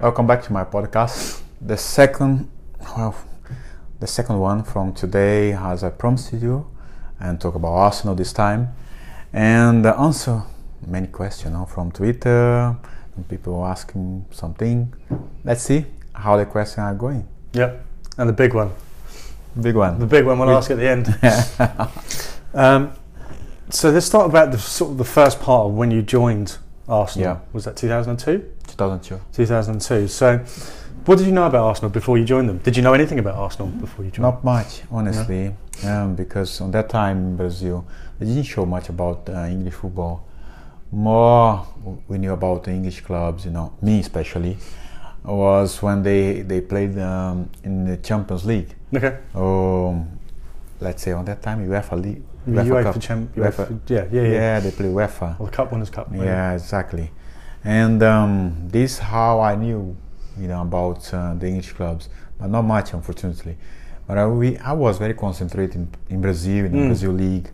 Welcome back to my podcast. The second, well, the second one from today, as I promised you, and talk about Arsenal this time, and answer many questions you know, from Twitter, and people asking something. Let's see how the questions are going. Yeah, And the big one. Big one. The big one we'll ask at the end. um, so let's start about the sort of the first part of when you joined Arsenal. Yeah. Was that 2002? 2002. 2002. So what did you know about Arsenal before you joined them? Did you know anything about Arsenal before you joined? Not much, honestly, um, because on that time in Brazil, they didn't show much about uh, English football. More we knew about the English clubs, you know, me especially, was when they they played um, in the Champions League. Okay. Or let's say on that time UEFA League, UEFA Cup. Champ- UEFA. UEFA yeah, yeah, yeah, Yeah, they play UEFA. The Cup Winners' Cup. Yeah, exactly. And um, this is how I knew, you know, about uh, the English clubs, but not much, unfortunately. But I, we, I was very concentrated in, in Brazil, in the Mm. Brazil league.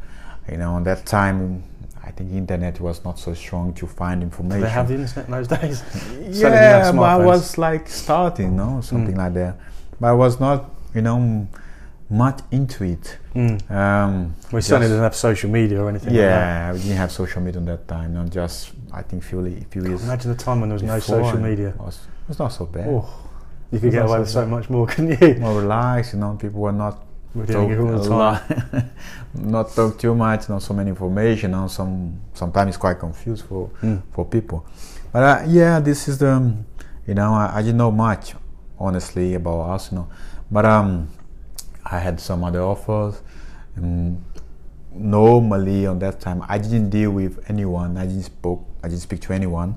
You know, at that time, I think internet was not so strong to find Did information. they have the internet in those days? Yeah, but I was like starting, you know, something Mm. like that. But I was not, you know, much into it. Mm. Um, We certainly didn't have social media or anything like that. yeah, we didn't have social media at that time. No, just I think few few years. Imagine the time when there was no social media. It was, it was not so bad. Oh, you could get away so with so much more, couldn't you? More relaxed, you know. People were not We're doing it all the time. not talk too much, not so many information. You know, some sometimes it's quite confused for Mm. for people. But uh, yeah, this is the you know I, I didn't know much honestly about Arsenal, but um I had some other offers. Um, normally on that time I didn't deal with anyone. I didn't spoke. I didn't speak to anyone.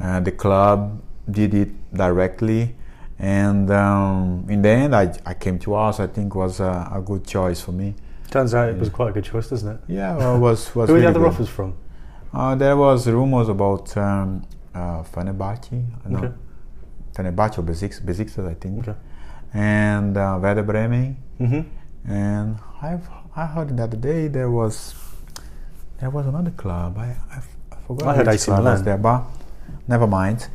Uh, the club did it directly, and um, in the end I, I came to us. I think was a, a good choice for me. Turns out it was quite a good choice, doesn't it? Yeah, well, it was was Who were the other good. offers from? Uh, there was rumors about um, uh, Fenerbahce, know Okay. Fenerbahce or Besiktas, Besiktas, I think, Okay. and uh, Werder Bremen. Mm-hmm. And I've I heard the other day there was there was another club. I forgot. I heard AC club was there, but never mind.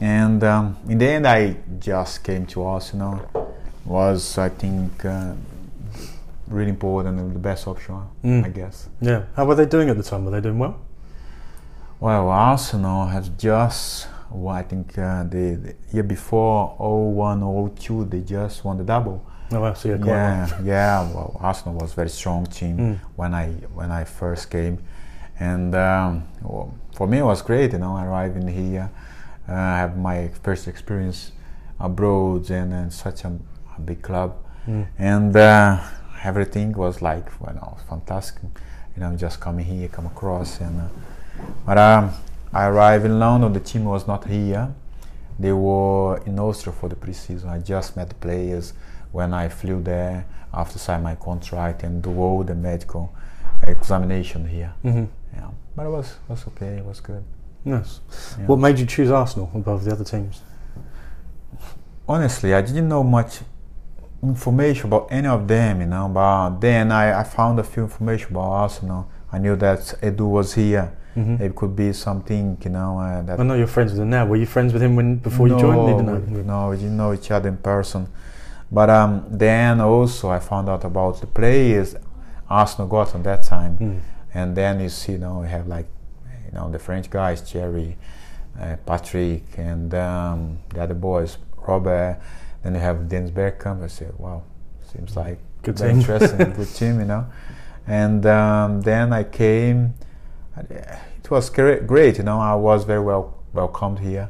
And um, in the end, I just came to Arsenal. Was I think uh, really important and the best option, Mm. I guess. Yeah. How were they doing at the time? Were they doing well? Well, Arsenal has just, well, I think uh, the, the year before, 01, 02, they just won the double. Oh, so yeah, yeah, well. yeah. Well, Arsenal was a very strong team Mm. when I when I first came, and um, well, for me it was great. You know, arriving here, uh, have my first experience abroad and, and such a, a big club, Mm. and uh, everything was like well, no, fantastic. You know, just coming here, come across, and uh, but um, I arrived in London. The team was not here; they were in Austria for the preseason. I just met the players when I flew there after sign my contract and do all the medical examination here. Mm-hmm. Yeah, but it was was okay. It was good. Yes. Yeah. What made you choose Arsenal above the other teams? honestly, I didn't know much information about any of them, you know. But then I, I found a few information about Arsenal. I knew that Edu was here. Mm-hmm. It could be something, you know, uh, that I know you're friends with him now. Were you friends with him when before you joined? You didn't we- No, we didn't know each other in person. But um, then also I found out about the players Arsenal got on that time. Mm. And then you see, you know, we have like, you know, the French guys, Thierry, uh, Patrick, and um, the other boys, Robert. Then you have Dennis Bergkamp. I said, wow, seems like Good team. interesting, good team, you know. And um, then I came. It was great, you know. I was very well welcomed here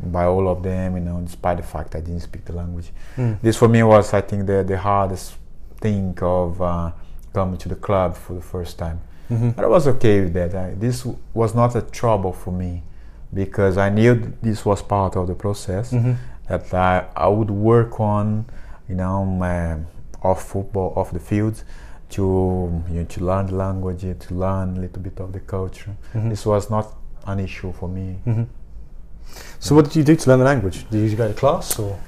by all of them, you know, despite the fact I didn't speak the language. Mm. This for me was, I think, the the hardest thing of uh, coming to the club for the first time. Mhm. But I was okay with that. I, this w- was not a trouble for me because I knew th- this was part of the process Mhm. that I, I would work on, you know, my, off football, off the field, to you know, to learn the language, to learn a little bit of the culture. Mhm. This was not an issue for me. Mhm. So what did you do to learn the language? Did you go to class or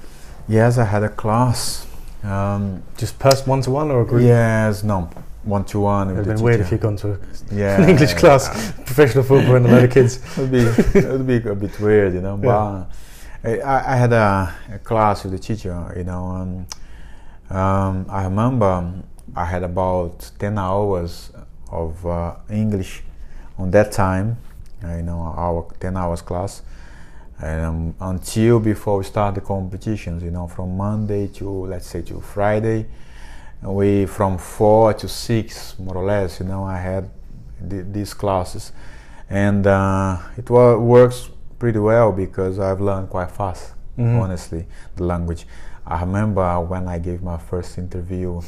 Yes, I had a class. Um, just person one to one or a group? Yes, no, one to one. It would have been weird if you'd gone to a- yeah, an English class, professional football, and a load of kids. it would be it would be a bit weird, you know. But I, I had a, a class with the teacher, you know. Um, um, I remember I had about ten hours of uh, English on that time, uh, you know, our ten hours class, um, until before we start the competitions, you know, from Monday to let's say to Friday. We from four to six, more or less, you know. I had th- these classes, and uh, it wa- works pretty well because I've learned quite fast, Mhm. honestly, the language. I remember when I gave my first interview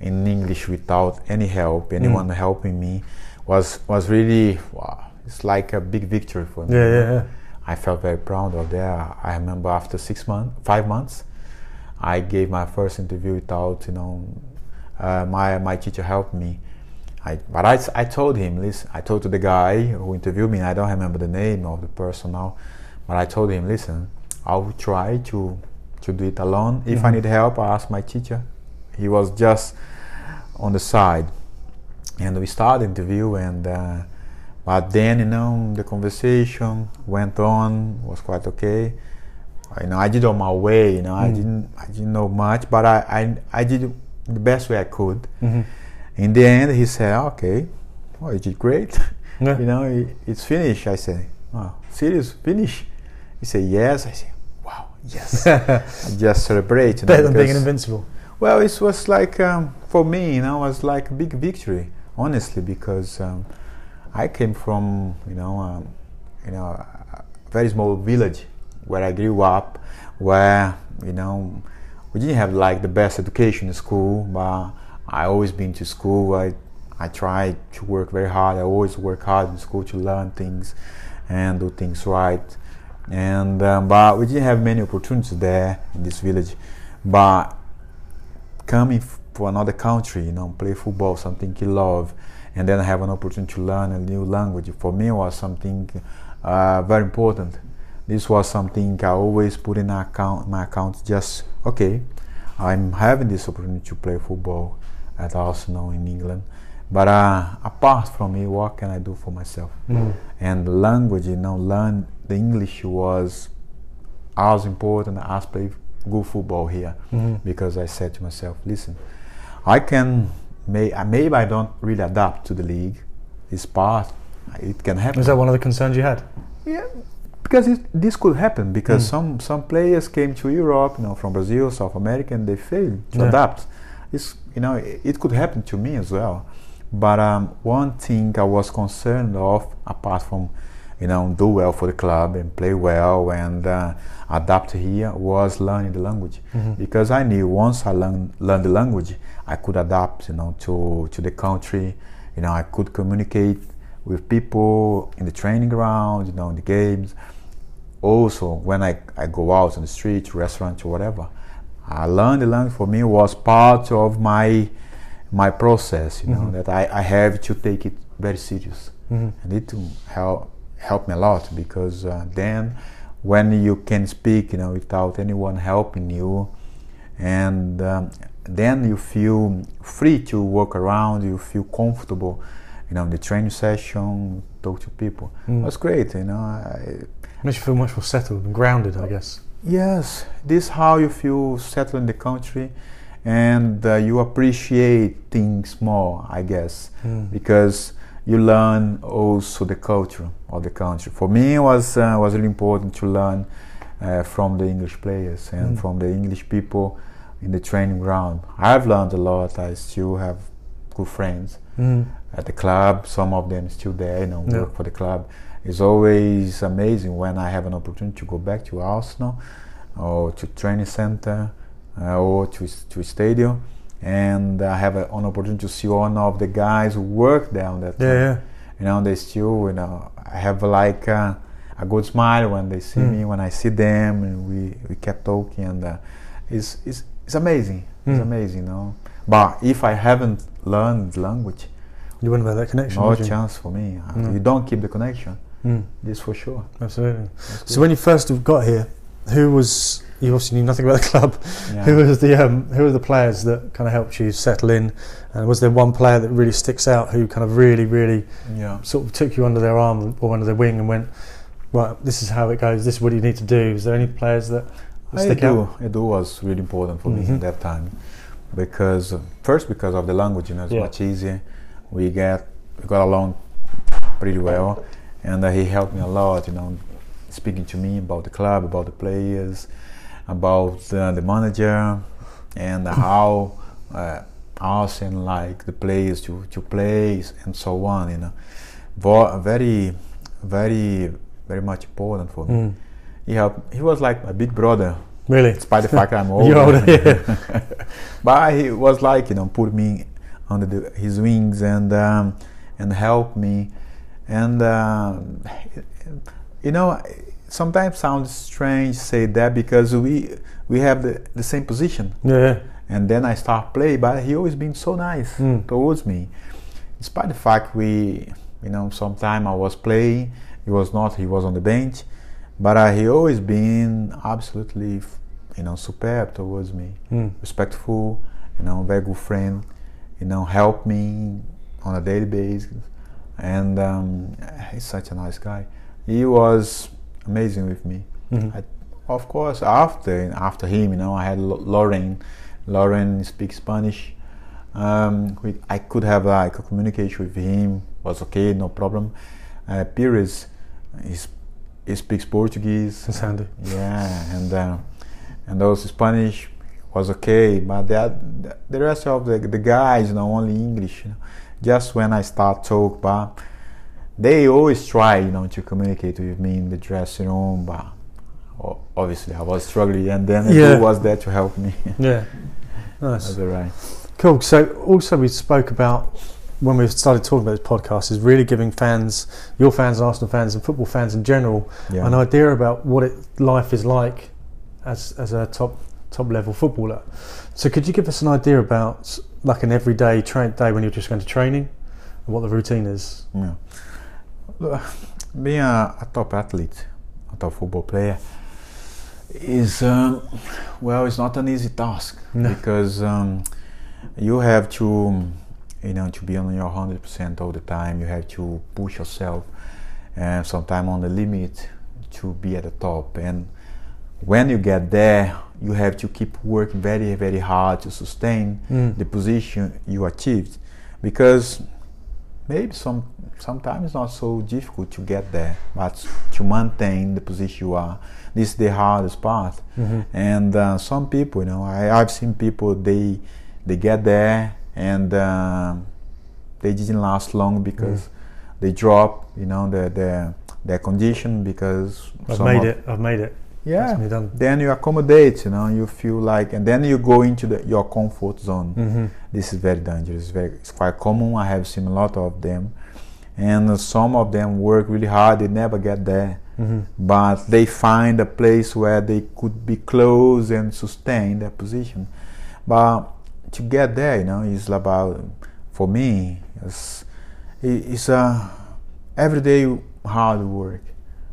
in English without any help, anyone helping me, was was really wow. It's like a big victory for me. Yeah, yeah, yeah. I felt very proud of that. I remember after six months, five months, I gave my first interview without, you know, uh, my my teacher helped me. I, but I, I told him, listen, I told to the guy who interviewed me, I don't remember the name of the person now, but I told him, listen, I will try to to do it alone. If I Mhm. need help, I ask my teacher. He was just on the side, and we started the interview, and uh, but then you know the conversation went on, was quite okay. You know, I did on my way. You know, I Mm. didn't I didn't know much, but I I, I did the best way I could. hmm In the end, he said, "Okay, well, you did great. Yeah. you know, it, it's finished." I said, "Oh, serious, finish?" He said, "Yes." I said, "Wow, yes." I just celebrate. You know, Better than being invincible. well, it was like um, for me, you know, it was like a big victory, honestly, because um, I came from, you know, um, you know, a very small village where I grew up, where you know, we didn't have like the best education in school, but I always been to school. I I tried to work very hard. I always work hard in school to learn things and do things right. And um, but we didn't have many opportunities there in this village, but coming for another country, you know, play football, something you love, and then I have an opportunity to learn a new language. For me, was something uh, very important. This was something I always put in my account. My account just okay. I'm having this opportunity to play football at Arsenal in England, but uh, apart from it, what can I do for myself? Mm. and the language you know learn the english was as important as play good football here Mhm. because i said to myself listen i can may uh, maybe i don't really adapt to the league it's part it can happen Is that one of the concerns you had? yeah because it, this could happen because Mm. some some players came to europe you know from brazil south america and they failed to Yeah. adapt it's you know it, it could happen to me as well but um, one thing i was concerned of apart from you know do well for the club and play well and uh, adapt here was learning the language Mhm. because i knew once i learned learned the language i could adapt you know to to the country you know i could communicate with people in the training ground you know in the games also when I, I go out on the street restaurant or whatever i learned the language for me was part of my my process you know Mhm. that I, I have to take it very serious Mhm. I need to help help me a lot because uh, then when you can speak you know without anyone helping you and um, then you feel free to walk around you feel comfortable you know in the training session talk to people Mm. that's great you know I, Makes you feel much more settled and grounded, I guess. Yes, this is how you feel settled in the country, and uh, you appreciate things more, I guess, Mm. because you learn also the culture of the country. For me, it was uh, was really important to learn uh, from the English players and Mm. from the English people in the training ground. I've learned a lot. I still have good friends Mm. at the club. Some of them still there, you know, Yeah. work for the club. It's always amazing when I have an opportunity to go back to Arsenal or to training center uh, or to to stadium, and I have a, an opportunity to see one of the guys who work there on that. Yeah, time. yeah. You know, they still, you know, I have like uh, a good smile when they see Mm. me, when I see them, and we, we kept talking, and uh, it's, it's it's amazing. It's Mm. amazing, you know. But if I haven't learned the language, You wouldn't have that connection. no chance for me. Uh, No. You don't keep the connection. Mm. This for sure. Absolutely. That's So when you first got here, who was you obviously knew nothing about the club. Yeah. Who was the um, who were the players that kind of helped you settle in? And was there one player that really sticks out who kind of really, really yeah. sort of took you under their arm or under their wing and went, right, this is how it goes. This is what you need to do. Is there any players that I stick do. out? Edu was really important for me Mhm. at that time because uh, first because of the language, you know, it's Yeah. much easier. We get we got along pretty well, and uh, he helped me a lot. You know, speaking to me about the club, about the players, about uh, the manager, and how uh, Arsene like the players to to play and so on. You know, very, very, very much important for me. Mm. He helped. He was like my big brother, Really? despite the fact I'm older. Older, yeah. but he was like you know put me under the, his wings and um, and help me, and um you know sometimes sounds strange to say that because we we have the, the same position, Yeah. and then I start play, but he always been so nice Mm. towards me, despite the fact we you know sometime I was playing, he was not, he was on the bench, but uh, he always been absolutely you know superb towards me Mm. respectful, you know, very good friend, you know, help me on a daily basis, and um, he's such a nice guy. He was amazing with me. Mhm. I, of course, after after him, you know, I had Lauren. Lauren speaks Spanish. Um, we, I could have like a communication with him. Was okay, no problem. Uh, Pires, he's, he speaks Portuguese. That's handy. Yeah, and uh, and those Spanish was okay, but the the rest of the the guys, you know, only English. You know. Just when I start talk, but they always try, you know, to communicate with me in the dressing room, but obviously I was struggling, and then Yeah. Edu was there to help me. Yeah. Nice. That's all right. Cool. So also we spoke about when we started talking about this podcast is really giving fans, your fans, Arsenal fans, and football fans in general, Yeah. an idea about what it, life is like as as a top top level footballer. So could you give us an idea about like an everyday train day when you're just going to training and what the routine is? Yeah. Being a, a top athlete, a top football player, is um, well, it's not an easy task No. because um, you have to, you know, to be on your hundred percent all the time. You have to push yourself, and sometimes on the limit to be at the top. And when you get there, you have to keep working very, very hard to sustain Mm. the position you achieved, because maybe some sometimes it's not so difficult to get there, but to maintain the position you are, this is the hardest part. Mhm. And uh, some people, you know, I, I've seen people they they get there and uh, they didn't last long because they drop, you know, their their their condition because I've made it. I've made it. Yeah. Then you accommodate, you know, you feel like, and then you go into the, your comfort zone hmm this is very dangerous. It's, very, it's quite common. I have seen a lot of them, and some of them work really hard. They never get there, hmm but they find a place where they could be close and sustain their position. But to get there, you know, is about for me. It's it's a everyday hard work.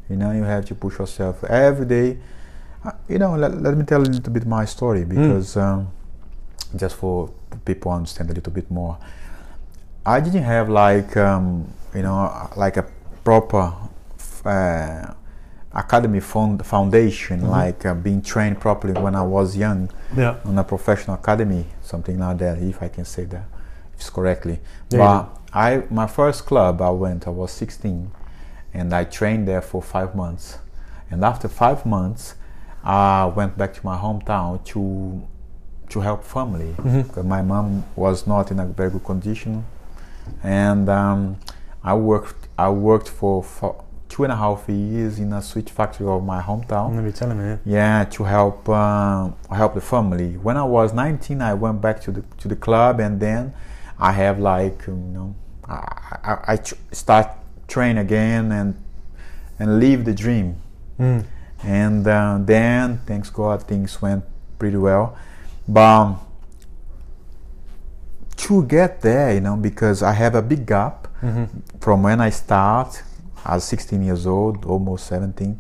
You know, you have to push yourself every day. Uh, You know, let, let me tell a little bit my story because um, just for people understand a little bit more. I didn't have like um, you know like a proper uh, academy fund foundation, Mhm. like uh, being trained properly when I was young Yeah. on a professional academy, something like that, if I can say that, if it's correctly. Yeah, but I, my first club I went, I was 16, and I trained there for five months. And after five months, I went back to my hometown to to help family Mhm. because my mom was not in a very good condition, and um, I worked I worked for, for two and a half years in a switch factory of my hometown. I'm gonna be telling me. Yeah, to help uh, help the family. When I was 19, I went back to the to the club, and then I have like you know I I, I tr- start train again and and live the dream. Mm. And uh, then, thanks God, things went pretty well. But um, to get there, you know, because I have a big gap hmm from when I start, I was 16 years old, almost 17,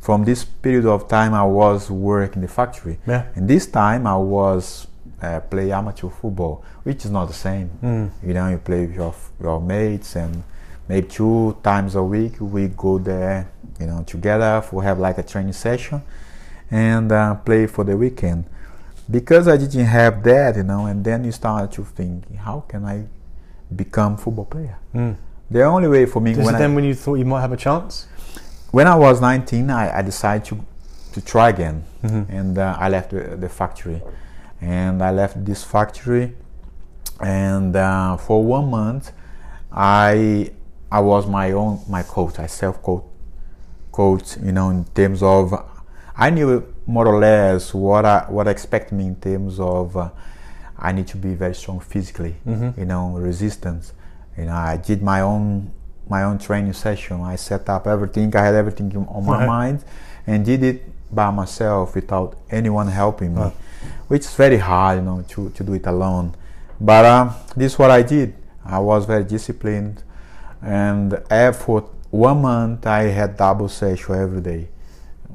from this period of time I was working in the factory. Yeah. And this time I was uh, play amateur football, which is not the same. Mm. You know, you play with your, your mates and maybe two times a week we go there, you know, together. We have like a training session and uh, play for the weekend. Because I didn't have that, you know, and then you start to think, how can I become football player? Mm. The only way for me Is when it I, then when you thought you might have a chance? when I was 19, I, I decided to to try again, Mhm. and uh, I left the, the factory, and I left this factory, and uh, for one month, I I was my own my coach. I self coach, coach. You know, in terms of, I knew more or less what I what expect me in terms of. Uh, I need to be very strong physically, Mhm. you know, resistance. You know, I did my own my own training session. I set up everything. I had everything on my Right. mind, and did it by myself without anyone helping me, which is very hard, you know, to, to do it alone. But um, this is what I did. I was very disciplined, and uh, for one month I had double session every day.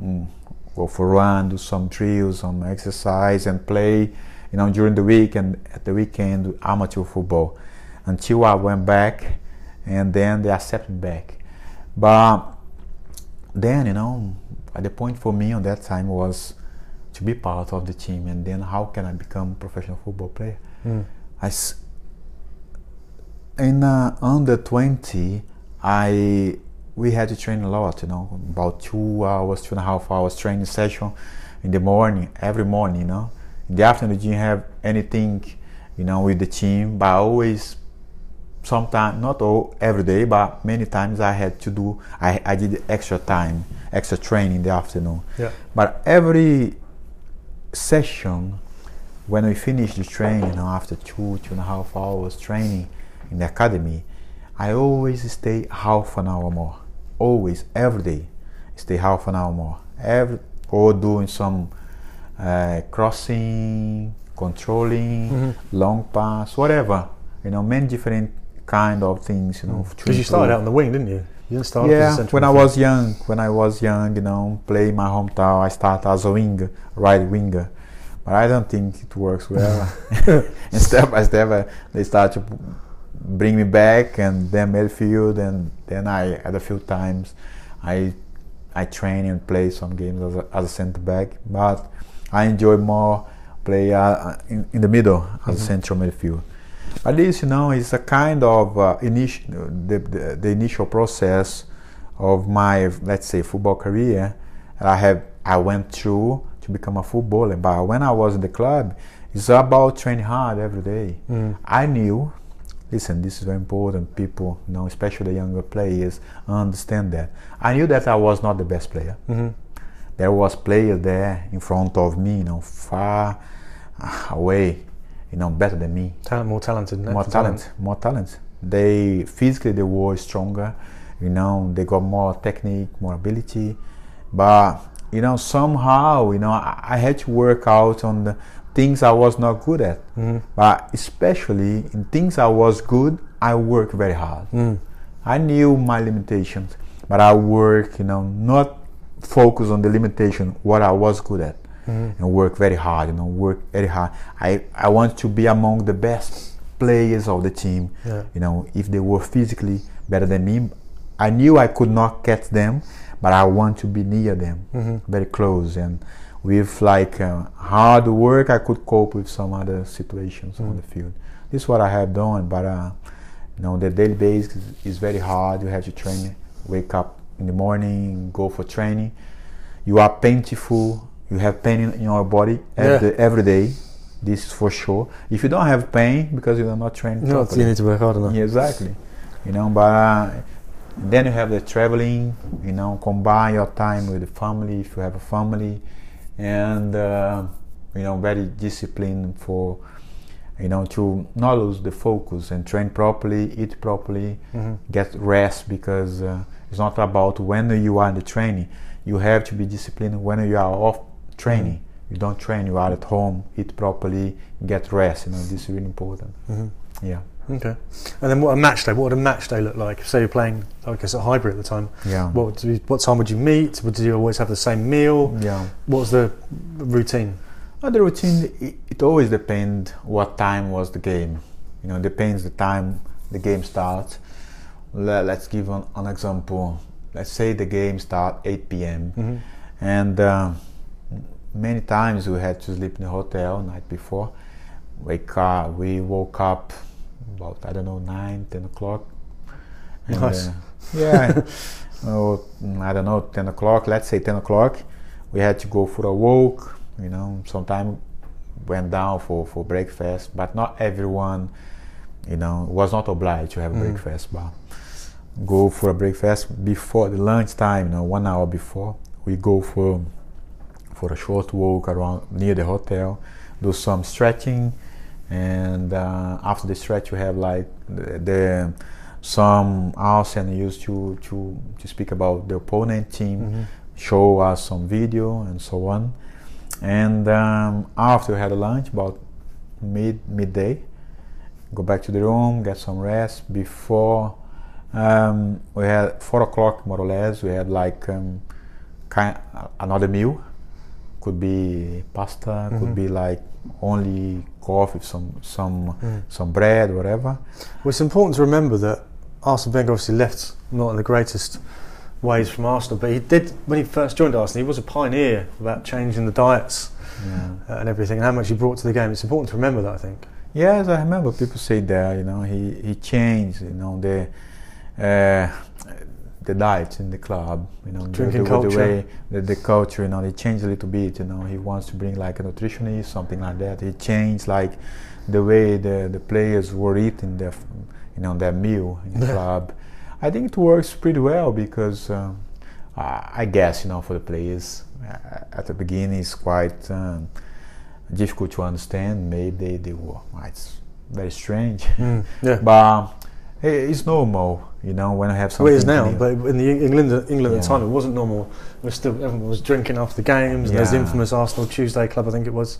Mm, go for run, do some drills, some exercise, and play. You know, during the week and at the weekend, amateur football, until I went back, and then they accepted me back. But then, you know, at the point for me on that time was to be part of the team, and then how can I become a professional football player? Mm. I s- in uh, under 20 i we had to train a lot you know about two hours two and a half hours training session in the morning every morning you know afternoon we didn't have anything you know with the team but always sometimes not all every day but many times i had to do i, I did extra time extra training in the afternoon Yeah. but every session, when we finish the training, you know, after two, two and a half hours training in the academy, I always stay half an hour more. Always, every day, stay half an hour more. Every or doing some uh, crossing, controlling, Mhm. long pass, whatever. You know, many different kind of things. You know, Because you started out on the wing, didn't you? You didn't start off as a Yeah, when I was young, when I was young, you know, play my hometown, I started as a winger, right winger, but I don't think it works well. and step by step, uh, they start to bring me back, and then midfield, and then I, at a few times, I, I train and play some games as a, as a centre back, but I enjoy more play uh, in, in the middle as a central midfield. At least you know it's a kind of uh, initial the, the, the initial process of my let's say football career I have I went through to become a footballer. But when I was in the club, it's about training hard every day. Mm. I knew. Listen, this is very important. People, you know, especially the younger players, understand that. I knew that I was not the best player. Mhm. There was players there in front of me, you know, far away, you know, better than me Talent, more talented. more natural talent, more talent. They physically they were stronger, you know. They got more technique, more ability, but you know somehow you know I, I had to work out on the things I was not good at. Mhm. But especially in things I was good, I worked very hard. Mm. I knew my limitations, but I work, you know, not focus on the limitation what I was good at, Mhm. and work very hard. You know, work very hard. I I want to be among the best players of the team. Yeah. You know, if they were physically better than me, I knew I could not catch them, but I want to be near them, Mhm. very close, and with like uh, hard work, I could cope with some other situations on Mhm. the field. This is what I have done, but uh, you know, the daily basis is, is very hard. You have to train, wake up in the morning, go for training. You are painful. You have pain in, your body every, Yeah. every day. This is for sure. If you don't have pain because you are not trained No, properly, you need to work hard on yeah, exactly. You know, but uh, then you have the traveling. You know, combine your time with the family if you have a family, and uh, you know, very disciplined for you know to not lose the focus and train properly, eat properly, Mhm. get rest because uh, it's not about when you are in the training. You have to be disciplined when you are off training. You don't train. You are at home, eat properly, get rest. You know, this is really important. Mhm. Yeah, Okay. And then what a match day? What would a match day look like? Say you're playing, I guess, at Highbury at the time. yeah, What you, what time would you meet? Would you always have the same meal? yeah. What was the routine? Uh, the routine it, it always depends what time was the game. You know, depends the time the game starts. Le- let's give an, an example. Let's say the game start 8 p.m. Mhm. and uh, many times we had to sleep in the hotel night before. Wake up, we woke up about I don't know nine, ten o'clock. And, Nice. uh, yeah. oh, I don't know, ten o'clock. Let's say ten o'clock. We had to go for a walk. You know, sometime went down for for breakfast, but not everyone. You know, was not obliged to have Mm. breakfast, but go for a breakfast before the lunch time. You know, one hour before we go for for a short walk around near the hotel, do some stretching, and uh, after the stretch we have like the, the some Arsene used to, to to speak about the opponent team, Mhm. show us some video and so on, and um, after we had a lunch about mid midday, go back to the room, get some rest before. Um, we had four o'clock more or less. We had like um, kind another meal. Could be pasta. Mhm. Could be like only coffee, some some Mm. some bread, whatever. Well, it's important to remember that Arsene Wenger obviously left not in the greatest ways from Arsenal, but he did when he first joined Arsenal. He was a pioneer about changing the diets Yeah. uh, and everything, and how much he brought to the game. It's important to remember that. I think. Yes, I remember people say that. You know, he he changed. You know the. Uh, the diet in the club, you know, the- Drinking the, culture. the way the, the culture, you know, they changed a little bit. You know, he wants to bring like a nutritionist, something like that. He changed like the way the, the players were eating their, you know, their meal in the club. I think it works pretty well because um, I guess you know for the players uh, at the beginning it's quite um, difficult to understand. Maybe they, they were it's very strange, Mm, yeah. but it's normal, you know, when I have something. Well, it is now, but in the England, England at the time, it wasn't normal. It was still everyone was drinking after the games. And there's the infamous Arsenal Tuesday Club, I think it was.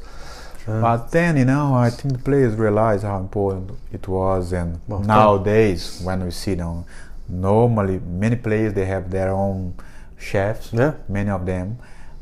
Uh, But then, you know, I think the players realize how important it was, and Well, nowadays, when we see them, normally many players they have their own chefs. yeah, Many of them,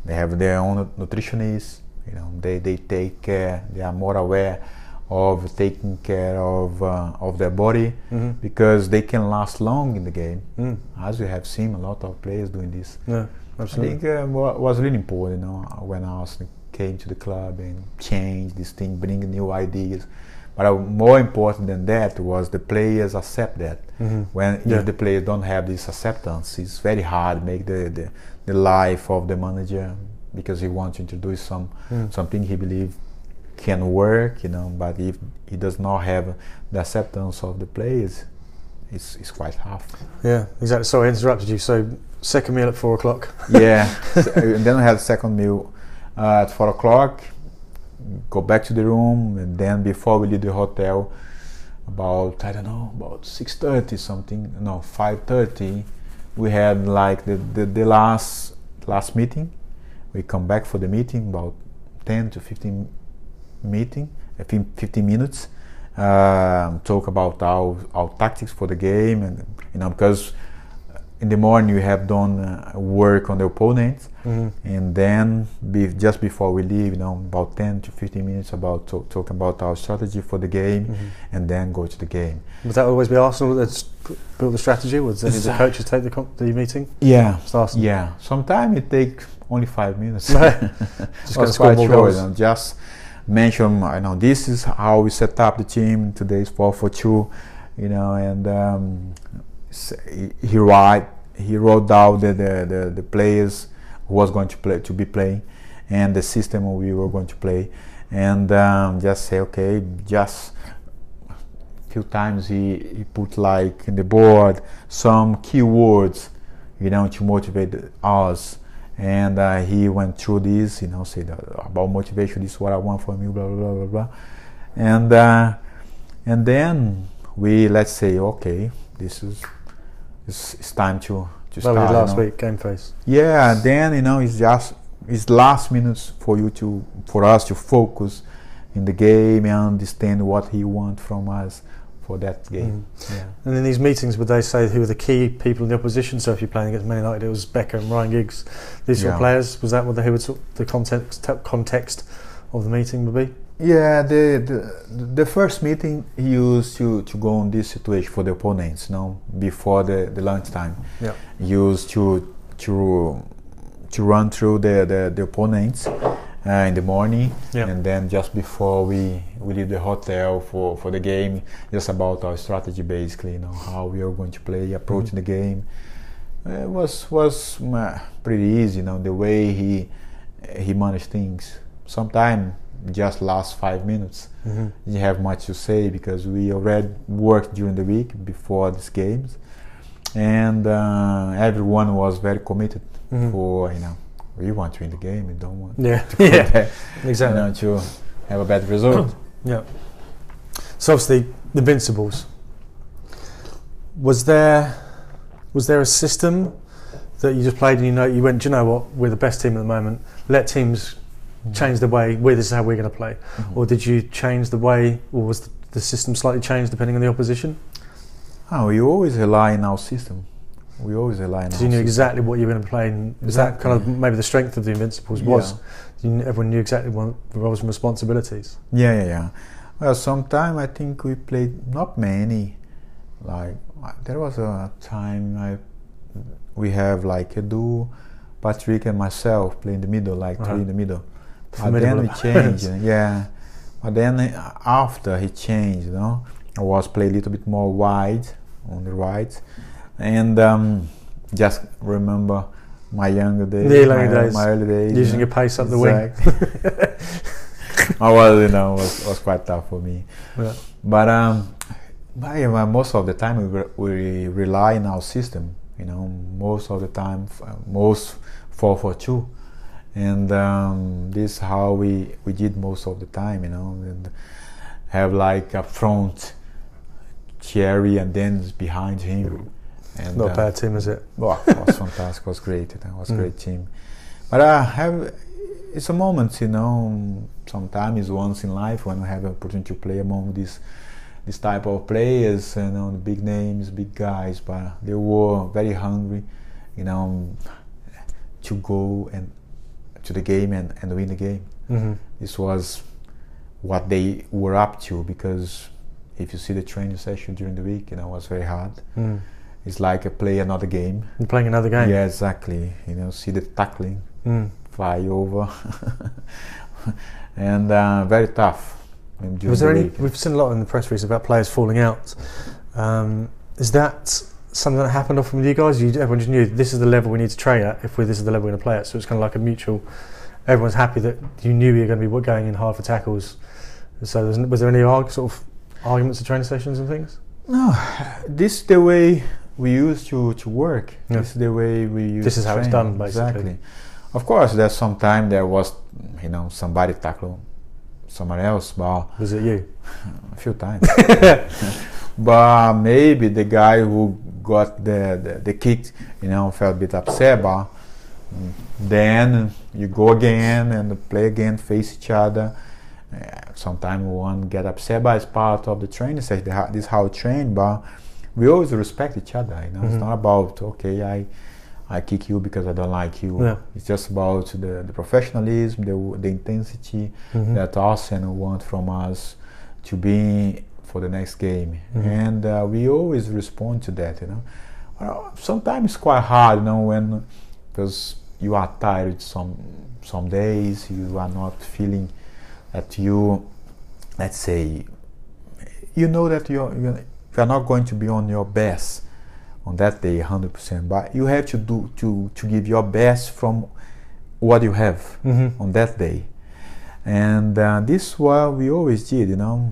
they have their own nutritionists. You know, they, they take care. They are more aware of taking care of uh, of their body hmm because they can last long in the game. mm, As we have seen, a lot of players doing this. yeah, I think uh, wa- was really important, you know, when Arsene came to the club and changed this thing, bring new ideas. But uh, more important than that was the players accept that. Mhm. When Yeah. if the players don't have this acceptance, it's very hard make the, the, the life of the manager because he wants to introduce some Mm. something he believes can work, you know. But if he does not have the acceptance of the players, it's, it's quite tough. Yeah, exactly. Sorry, I interrupted you. So, second meal at four o'clock. yeah. And then we had second meal uh, at four o'clock. Go back to the room, and then before we leave the hotel, about I don't know, about six thirty something. No, five thirty. We had like the, the the last last meeting. We come back for the meeting about ten to fifteen meeting, I think 15 minutes. Um, talk about our our tactics for the game, and you know because in the morning we have done uh, work on the opponent, Mhm. and then be, just before we leave, you know, about 10 to 15 minutes about to, talking about our strategy for the game, Mhm. and then go to the game. Would that always be Arsene that's p- built the strategy? Would any of the coaches take the, com- the meeting? Yeah, yeah. Sometimes it takes only five minutes. Just I going to was score quite more sure, goals. you know, just mention, I know this is how we set up the team. Today's four for two, you know, and um, he, he write he wrote down the, the, the, the players who was going to play to be playing, and the system we were going to play, and um, just say okay, just few times he, he put like in the board some keywords, you know, to motivate us and uh, he went through this, you know, said uh, about motivation. This is what I want from you, blah blah blah blah blah, and uh, and then we let's say, okay, this is it's, it's time to to Well, start. did you last know. week, game face. Yeah, then you know it's just it's last minutes for you to for us to focus in the game and understand what he wants from us, for that game. Mm, yeah. And in these meetings, would they say who are the key people in the opposition? So if you're playing against Man United, it was Beckham and Ryan Giggs, these sort of players. Was that what the, who would sort the context context of the meeting would be? Yeah, the, the the first meeting he used to, to go on this situation for the opponents, you know, before the, the lunchtime. Yeah. He used to to to run through the, the, the opponents uh, in the morning Yeah. and then just before we, we leave the hotel for, for the game, just about our strategy basically, you know, how we are going to play, approaching the game. It was was uh, pretty easy, you know, the way he he managed things. Sometimes just last five minutes Mm-hmm. didn't have much to say because we already worked during the week before these games, and uh, everyone was very committed Mhm. for you know we want to win the game, we don't want Yeah, to yeah, you exactly. know, to have a bad result. Yeah. So obviously the Invincibles. Was there was there a system that you just played and you know you went, Do you know what, we're the best team at the moment. Let teams change the way we this is how we're gonna play. Mhm. Or did you change the way or was the, the system slightly changed depending on the opposition? Oh, we always rely on our system. We always on. So you knew exactly what you were going to play, and is that kind of maybe the strength of the Invincibles was you, kn- everyone knew exactly what the roles and responsibilities. Yeah, yeah, yeah. Well, sometime I think we played not many. Like uh, there was a time I we have like Edu, Patrick, and myself play in the middle, like Uh-huh. three in the middle. But then we changed, yeah. But then uh, after he changed, you know, I was play a little bit more wide on the right, and um, just remember my younger days, The my, early days. my early days, Using you your pace up the wing. I was, you know, was was quite tough for me. Yeah. But um, but yeah, most of the time we, re- we rely on our system. You know, most of the time, f- most four four two, and um, this is how we we did most of the time. You know, and have like a front Thierry and then behind him. And Not a uh, bad team, is it? well, it was fantastic. It was great. It was a Mm. great team. But I have it's a moment, you know. Sometimes once in life when we have an opportunity to play among these this type of players, you know, the big names, big guys. But they were very hungry, you know, to go and to the game and, and win the game. Mm-hmm. This was what they were up to because if you see the training session during the week, you know, it was very hard. Mm. It's like a play another game. You're playing another game. Yeah, exactly. You know, see the tackling Mm. fly over, and uh, very tough. Was there the any? We've seen a lot in the press release about players falling out. Um, is that something that happened often with you guys? You, everyone just knew this is the level we need to train at. If we this is the level we're going to play at, so it's kind of like a mutual. Everyone's happy that you knew you were going to be going in hard for tackles. So was there any arg- sort of arguments at training sessions and things? No, this is the way we used to, to work. Yeah. This is the way we use. This is how it's done, basically. Exactly. Of course, there's some time there was, you know, somebody tackle someone else, but Was it you? a few times. but maybe the guy who got the, the, the kick, you know, felt a bit upset, but then you go again and play again, face each other. Uh, Sometimes one get upset, but it's part of the training session. This is how I train, but we always respect each other. You know, Mhm. it's not about okay, I I kick you because I don't like you. Yeah. It's just about the, the professionalism, the the intensity, Mhm. that Arsene want from us to be for the next game, Mhm. and uh, we always respond to that. You know, well, sometimes it's quite hard, you know, when because you are tired some some days, you are not feeling that you, let's say, you know that you're you're, you're not going to be on your best on that day 100% but you have to do to to give your best from what you have Mhm. on that day and uh, this what we always did you know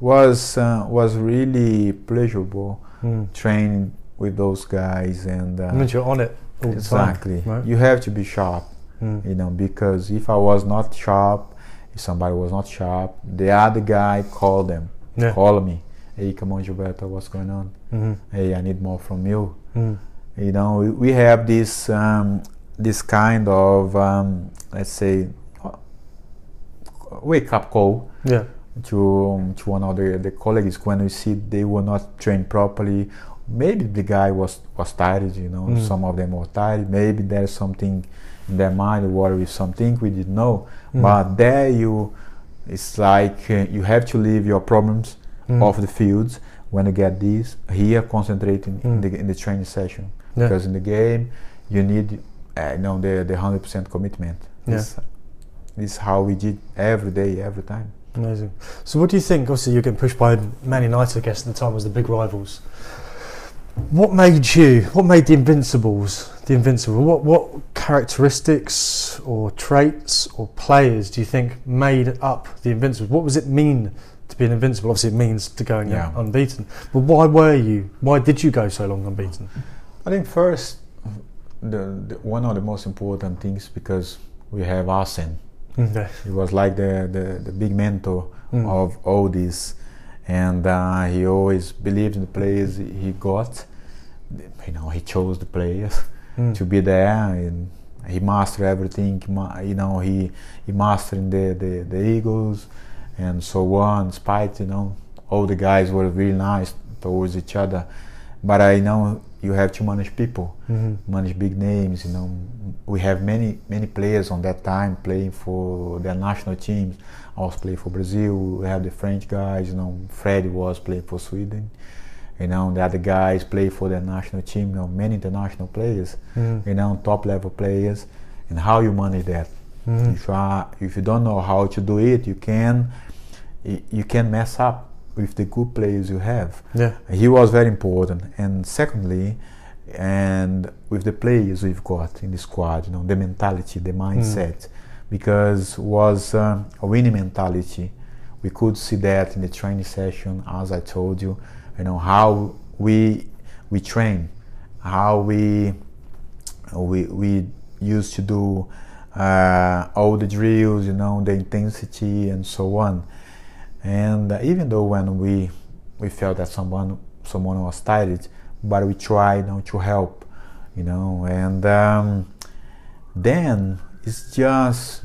was uh, was really pleasurable Mm. training with those guys and uh, It you're on it all the exactly time. Right? you have to be sharp Mm. you know because if i was not sharp if somebody was not sharp the other guy called them Yeah. call me hey come on gilberto what's going on Mhm. hey i need more from you Mm. you know we, we have this um, this kind of um, let's say uh, wake up call Yeah. to to one of the, the colleagues when we see they were not trained properly. Maybe the guy was was tired, you know. Mm. Some of them were tired. Maybe there's something in their mind, worry with something we didn't know. Mm. But there you, it's like uh, you have to leave your problems Mm. off the fields when you get these. Here, concentrating in Mm. the in the training session Yeah. because in the game you need uh, you know the the hundred percent commitment. Yeah. This, this is how we did every day, every time. Amazing. So, what do you think? Obviously, you're getting pushed by Man United, I guess, at the time was the big rivals. What made you? What made the Invincibles the Invincible? What what characteristics or traits or players do you think made up the Invincibles? What does it mean to be Invincible? Obviously, it means to going Yeah. unbeaten. But why were you? Why did you go so long unbeaten? I think first, the, the one of the most important things because we have Arsene. Okay. He was like the the, the big mentor Mm. of all this, and uh, he always believed in the players he got. You know, he chose the players Mm. to be there, and he mastered everything. You know, he he mastered the, the the Eagles and so on. Despite you know, all the guys were really nice towards each other, but I know you have to manage people Mhm. manage big names. You know, we have many many players on that time playing for their national teams. I was playing for Brazil. We have the French guys. You know, Fred was playing for Sweden. You know, the other guys play for their national team. You know, many international players. Mm. You know, top level players. And how you manage that? Mhm. If you are, if you don't know how to do it, you can you can mess up with the good players you have. Yeah. he was very important. And secondly and with the players we've got in the squad you know the mentality the mindset because was um, a winning mentality. We could see that in the training session as i told you you know how we we train how we we we used to do uh, all the drills you know the intensity and so on and uh, even though when we we felt that someone someone was tired, but we tried you to help, you know, and um, then it's just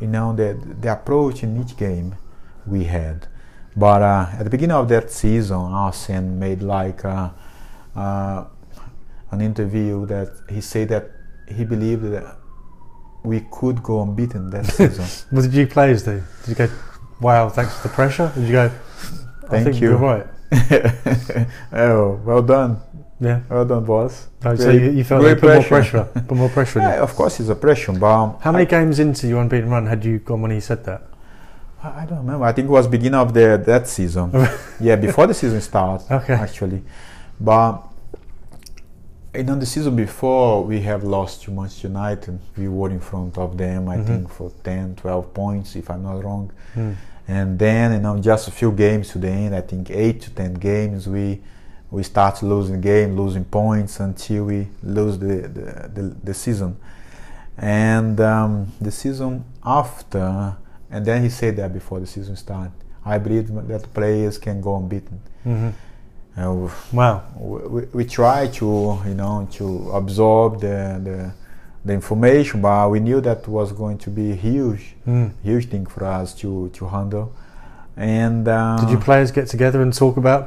you know the the approach in each game we had. But uh, at the beginning of that season, Arsene made like uh, uh, an interview that he said that he believed that we could go unbeaten that season. What did you players do? Did you go, wow, thanks for the pressure? Did you go, I Thank think you. you're right? oh, well done, Yeah. well done, boss. Oh, so you, you felt they put more pressure, put more pressure. Yeah, of course, it's a pressure, but How many I, games into your unbeaten run had you gone when he said that? I don't remember. I think it was beginning of the that season. yeah, before the season started, Okay. actually. But in the season before we have lost to Manchester United. We were in front of them, I Mhm. think, for 10, 12 points, if I'm not wrong. Mm. And then, you know, just a few games to the end, I think eight to ten games, we we start losing game, losing points until we lose the the, the, the season. And um, the season after, and then he said that before the season started, I believe that players can go unbeaten. hmm Uh, Wow. we, we, we try to you know to absorb the, the the information but we knew that was going to be huge Mm. huge thing for us to to handle. And uh, Did you players get together and talk about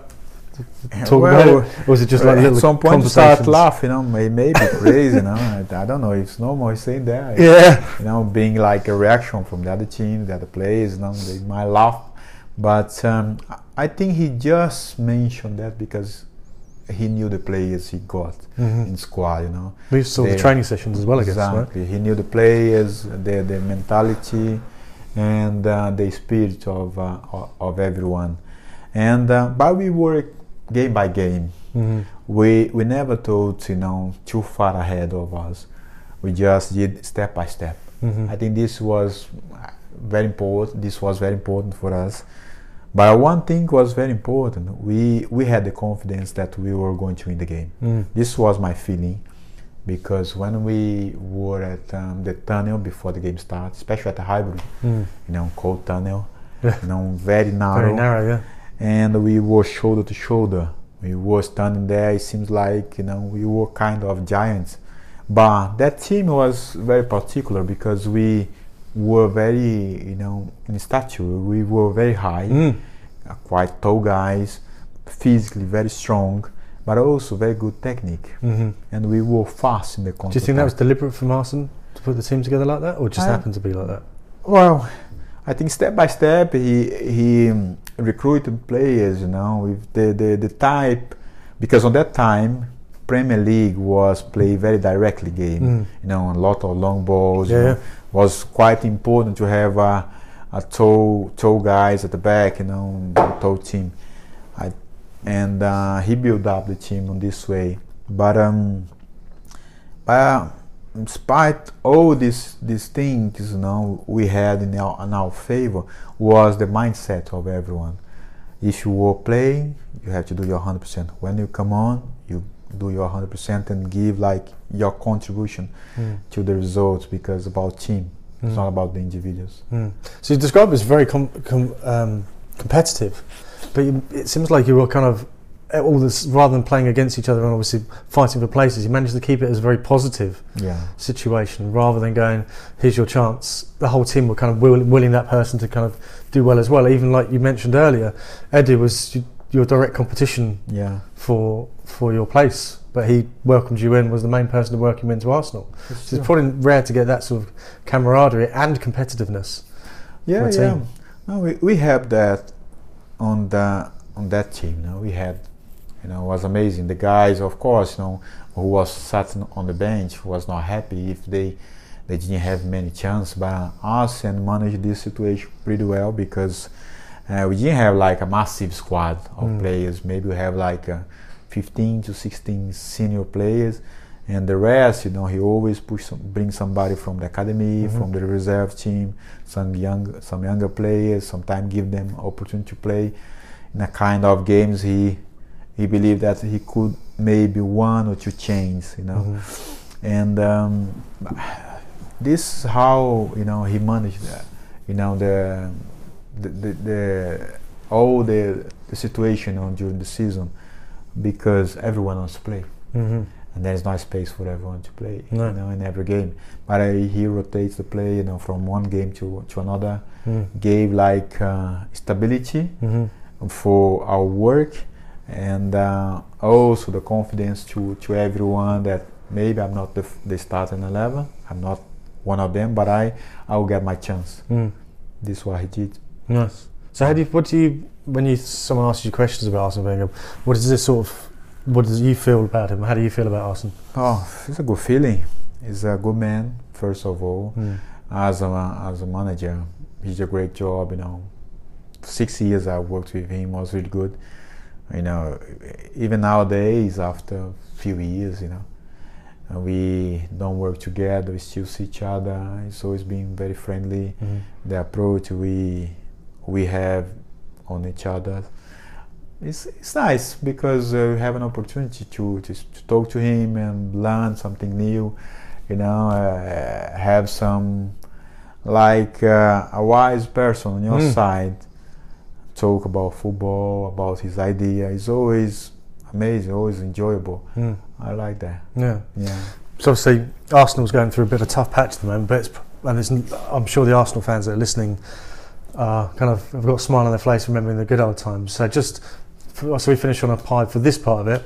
talk well, about it, or was it just like at little some point start laughing you know may, maybe crazy you know I, I don't know it's normal saying that. Yeah. you know being like a reaction from the other team the other players you know they might laugh. But um, I think he just mentioned that because he knew the players he got hmm in squad you know. We saw the training sessions as well, I guess, right? exactly. He knew the players their, their mentality and uh, the spirit of uh, of everyone. And uh, but we work game by game. Hmm we we never thought you know too far ahead of us. We just did step by step. Hmm I think this was very important. This was very important for us. But one thing was very important. We we had the confidence that we were going to win the game. Mm. This was my feeling because when we were at um, the tunnel before the game starts, especially at the Highbury, Mm. you know, cold tunnel, Yeah. you know, very narrow, Very narrow, yeah. and we were shoulder to shoulder. We were standing there. It seems like you know we were kind of giants, but that team was very particular because we were very, you know, in stature, we were very high, Mm. uh, quite tall guys, physically very strong, but also very good technique. hmm And we were fast in the Do you think that was deliberate from Arsene to put the team together like that, or just I- happened to be like that? Well, I think step by step he he um, recruited players, you know, with the, the, the type because on that time Premier League was played very directly game, Mm. you know, a lot of long balls. you Yeah, know. Was quite important to have a, a guys at the back, you know, tall team. I, and uh, he built up the team on this way, but um, uh, despite all these these things, you know, we had in our in our favor was the mindset of everyone. If you were playing, you have to do your hundred percent. When you come on, do your hundred percent and give like your contribution Mm. to the results because about team. It's Mm. not about the individuals. Mm. So you describe it as very com- com- um, competitive, but you, it seems like you were kind of eh, all this rather than playing against each other and obviously fighting for places. You managed to keep it as a very positive Yeah. situation rather than going, "Here's your chance." The whole team were kind of will, willing that person to kind of do well as well. Even like you mentioned earlier, Eddie was your direct competition Yeah. for for your place, but he welcomed you in. Was the main person to welcome you into Arsenal. So it's probably rare to get that sort of camaraderie and competitiveness. Yeah, a yeah. No, we, we have that on the on that team. You know, we had, you know, it was amazing. The guys, of course, you know, who was sat on the bench was not happy if they they didn't have many chances. But us and managed this situation pretty well because uh, we didn't have like a massive squad of Mm. players. Maybe we have like uh, 15 to 16 senior players. And the rest, you know, he always push some, bring somebody from the academy, Mhm. from the reserve team, some young, some younger players. Sometimes give them opportunity to play in a kind of games. He he believed that he could maybe one or two change, you know. Mhm. And um, this is how you know he managed that. You know the the, the, the all the, the situation on during the season because everyone wants to play Mhm. and there's no space for everyone to play No. you know in every game but uh, he rotates the play you know from one game to, to another Mm. gave like uh, stability Mhm. for our work and uh, also the confidence to, to everyone that maybe I'm not the, f- the starting 11 I'm not one of them but I I will get my chance Mm. this is what he did Nice. So, how do you, what do you, when you someone asks you questions about Arsene Wenger, what is this sort of, what does you feel about him? How do you feel about Arsene? oh it's a good feeling he's a good man first of all Mm. as a as a manager. He did a great job. You know, six years I worked with him was really good. You know, even nowadays after a few years, you know, we don't work together. We still see each other. It's always been very friendly. Mhm. The approach we we have on each other. It's, it's nice because uh, we have an opportunity to, to, to talk to him and learn something new, you know, uh, have some like uh, a wise person on your Mm. side talk about football, about his idea. It's always amazing, always enjoyable. Mm. I like that. Yeah. Yeah. So obviously Arsenal's going through a bit of a tough patch at the moment, but it's, and it's, I'm sure the Arsenal fans that are listening uh, kind of have got a smile on their face remembering the good old times. So just for, so we finish on a pie for this part of it.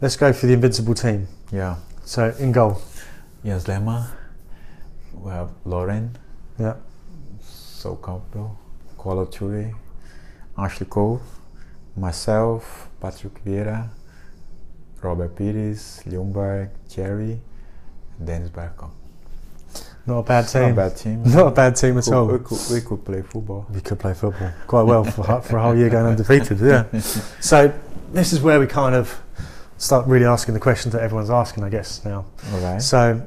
Let's go for the invincible team. Yeah. So in goal, Yes, Lehmann. We have Lauren. yeah, So. Kolo Toure, Ashley Cole, myself, Patrick Vieira, Robert Pires, Ljungberg, Thierry, and Dennis Bergkamp. Not a bad It's not team. a bad team. Not a bad team at Could- all. We could, we could play football. We could play football quite well for, for a whole year going undefeated. Yeah. So this is where we kind of start really asking the questions that everyone's asking, I guess now. All right. So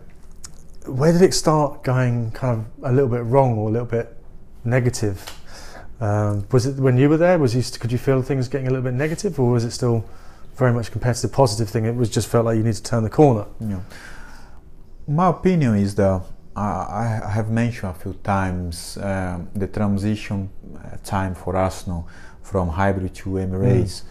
where did it start going kind of a little bit wrong or a little bit negative? Um, was it when you were there? Was you could you feel things getting a little bit negative, or was it still very much competitive, positive thing? It was just felt like you need to turn the corner. Yeah. My opinion is that I have mentioned a few times um, the transition uh, time for Arsenal from Highbury to Emirates.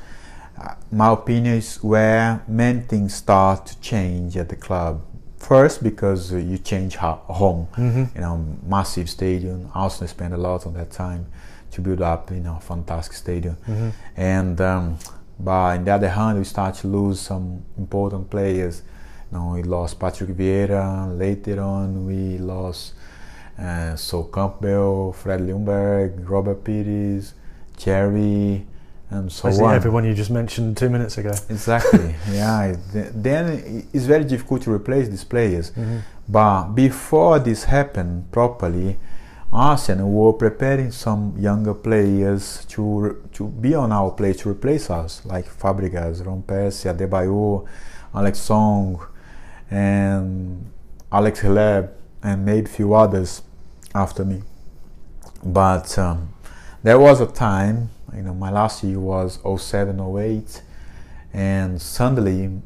Uh, my opinion is where many things start to change at the club. first because uh, you change ho- home, hmm you know, massive stadium. Arsenal spent a lot on that time to build up, you know, fantastic stadium. hmm And um, but on the other hand, we start to lose some important players. Know, we lost Patrick Vieira. Later on, we lost uh, Sol Campbell, Fred Ljungberg, Robert Pires, Thierry, and so Basically on. everyone you just mentioned two minutes ago. Exactly. yeah. Then it's very difficult to replace these players. hmm But before this happened properly, Arsenal were preparing some younger players to to be on our place to replace us, like Fabregas, van Persie, Adebayor, Alex Song, and Alex Hleb, and maybe few others after me. But um, there was a time, you know, my last year was 07, 08, and suddenly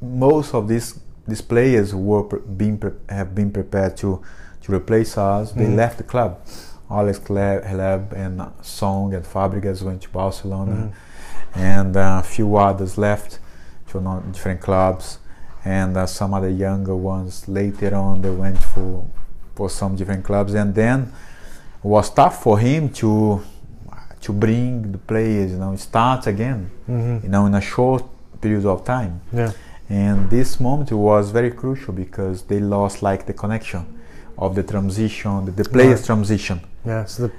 most of these these players were being pre- have been prepared to to replace us. They Mhm. left the club. Alex Hleb and Song and Fabregas went to Barcelona, Mhm. and uh, a few others left to different clubs, and uh, some other younger ones later on they went for for some different clubs, and then it was tough for him to to bring the players, you know, start again, hmm you know, in a short period of time. Yeah. And this moment was very crucial because they lost like the connection of the transition, the, the players' Right. transition. Yeah. So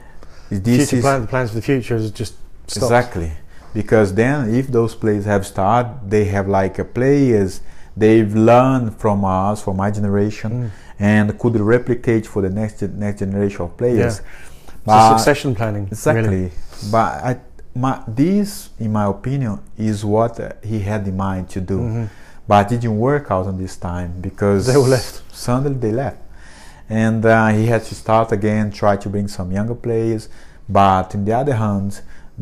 the This future is plan, the plans for the future is just stopped. exactly because then if those players have started, they have like a players they've learned from us, from my generation, Mm. and could replicate for the next next generation of players. But- succession planning. Exactly. Really. But I, my, this, in my opinion, is what he had in mind to do. Mhm. But it didn't work out on this time because They left. Suddenly they left, and uh, he had to start again, try to bring some younger players. But on the other hand,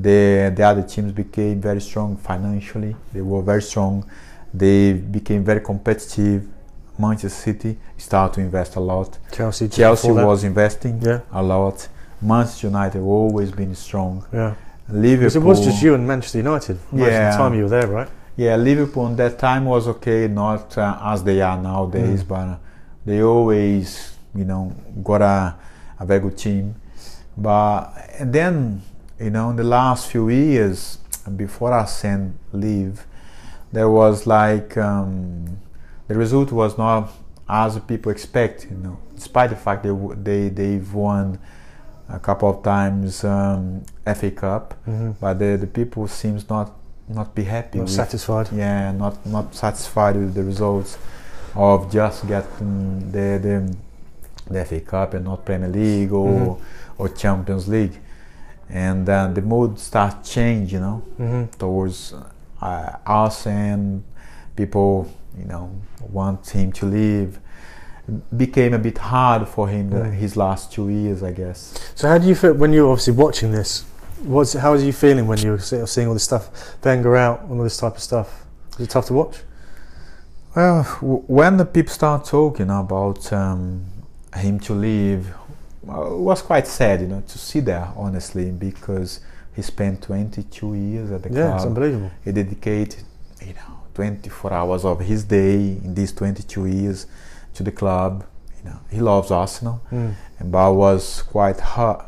the the other teams became very strong financially. They were very strong. They became very competitive. Manchester City started to invest a lot. Chelsea. Chelsea that. was investing Yeah. a lot. Manchester United always been strong. Yeah. Liverpool. It was just you and Manchester United. Most of the time you were there, right? Yeah, Liverpool at that time was okay, not uh, as they are nowadays, Mm. but uh, they always, you know, got a, a very good team. But and then, you know, in the last few years before I Arsene leave, there was like um, the result was not as people expect. You know, despite the fact they w- they they've won a couple of times um, FA Cup, hmm but the, the people seems not not be happy Not with satisfied. yeah not not satisfied with the results of just getting the the, the FA Cup and not Premier League or Mhm. or Champions League and then the mood starts change you know hmm towards uh, and people you know want him to leave became a bit hard for him Mm. his last two years I guess So how do you feel when you're obviously watching this? What's how was you feeling when you're seeing all this stuff, Wenger out, and all this type of stuff? Was it tough to watch? Well, w- when the people start talking about um, him to leave, it was quite sad, you know, to see that honestly, because he spent 22 years at the yeah, it's club. unbelievable. He dedicated, you know, 24 hours of his day in these 22 years to the club. You know, he loves Arsenal, Mm. and but was quite hard,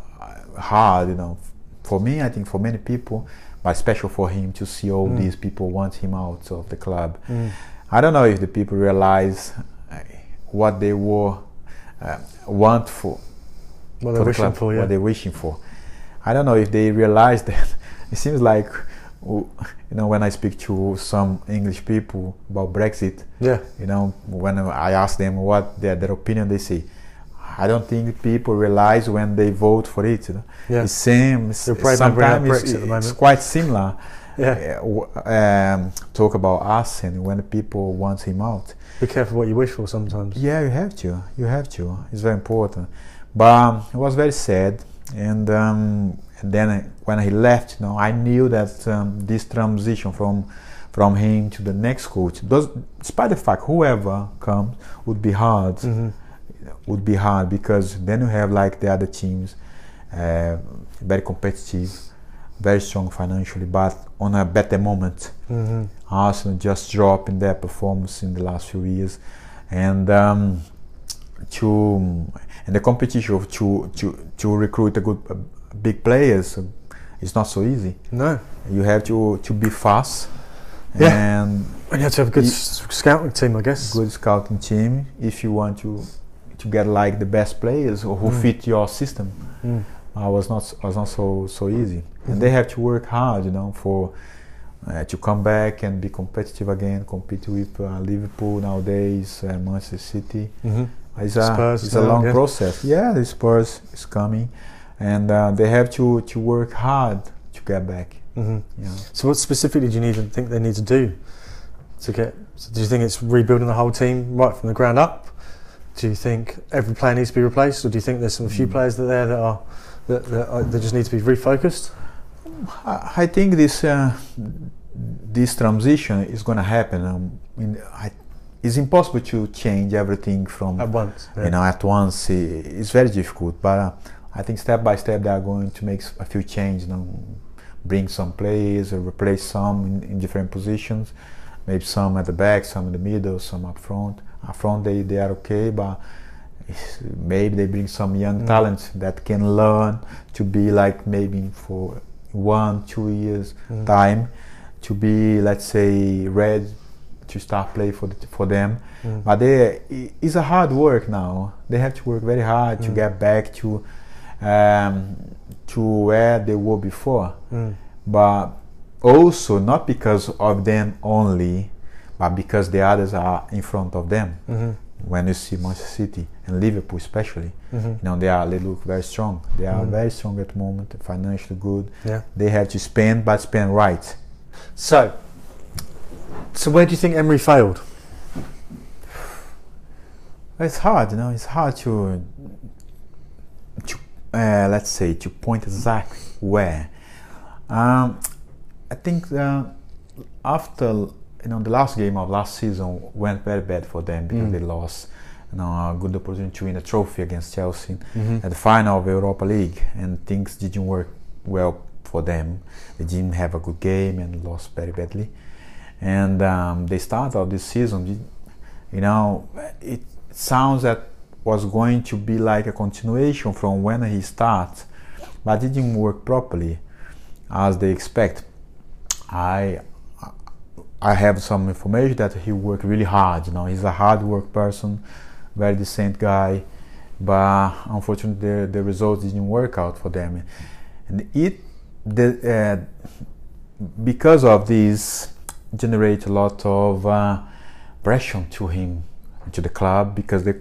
hard, you know, for me. I think for many people, but special for him to see all Mm. these people want him out of the club. Mm. I don't know if the people realize uh, what they were uh, want for, What they're the wishing club, for, yeah. what they're wishing for. I don't know if they realize that. It seems like, you know, when I speak to some English people about Brexit, yeah. you know, when I ask them what their, their opinion, they say, I don't think people realize when they vote for it. You know? Yeah. It's same. They're afraid they'll bring up sometimes it's, Brexit at the it's quite similar. Yeah. Uh, um, talk about us and when people want him out. Be careful what you wish for sometimes. Yeah, you have to. You have to. It's very important. But um, it was very sad. And, um, and then when he left, you know, I knew that um, this transition from from him to the next coach, does, despite the fact whoever comes would be hard, hmm would be hard because then you have like the other teams, uh, very competitive, very strong financially, but on a better moment. hmm Arsenal just dropped in their performance in the last few years, and um, to and the competition of to to to recruit a good uh, big players uh, is not so easy. No. You have to to be fast. Yeah. And you have to have a good scouting team, I guess. good scouting team if you want to to get like the best players or who Mm. fit your system. Mm. uh, was not was not so so easy, and they have to work hard, you know, for uh, to come back and be competitive again, compete with uh, Liverpool nowadays, uh, Manchester City. hmm It's a Spurs it's a long yeah. process. Yeah, the Spurs is coming, and uh, they have to to work hard to get back. hmm Yeah. So, what specifically do you to think they need to do to get? So do you think it's rebuilding the whole team right from the ground up? Do you think every player needs to be replaced, or do you think there's some a few Mm. players that there that are that, that, are, that just need to be refocused? I, I think this uh, this transition is going to happen. Um, in, I, it's impossible to change everything from At once, yeah. you know at once it's very difficult but uh, i think step by step they are going to make a few changes you know, bring some players or replace some in, in different positions maybe some at the back some in the middle some up front up front they, they are okay but maybe they bring some young Mm. talent that can learn to be like maybe for one two years Mm. time to be let's say ready to start play for the, for them Mm. but they it's a hard work now they have to work very hard to Mm. get back to um, to where they were before Mm. but also not because of them only but because the others are in front of them Mhm. when you see Manchester City and Liverpool especially Mhm. you know they are they look very strong they are Mm. very strong at the moment financially good Yeah. they have to spend but spend right So, so where do you think Emery failed? It's hard, you know. It's hard to, to uh, let's say, to point exactly where. Um, I think uh, after you know the last game of last season went very bad for them because Mm. they lost. You know, a good opportunity to win a trophy against Chelsea Mhm. at the final of Europa League, and things didn't work well for them. They didn't have a good game and lost very badly. And um, they start of this season, you- you know, it sounds that was going to be like a continuation from when he started, but it didn't work properly as they expect. I I have some information that he worked really hard. You know, he's a hard work person, very decent guy, but unfortunately the, the results didn't work out for them, and it the uh, because of this generate a lot of uh, pressure to him to the club because they,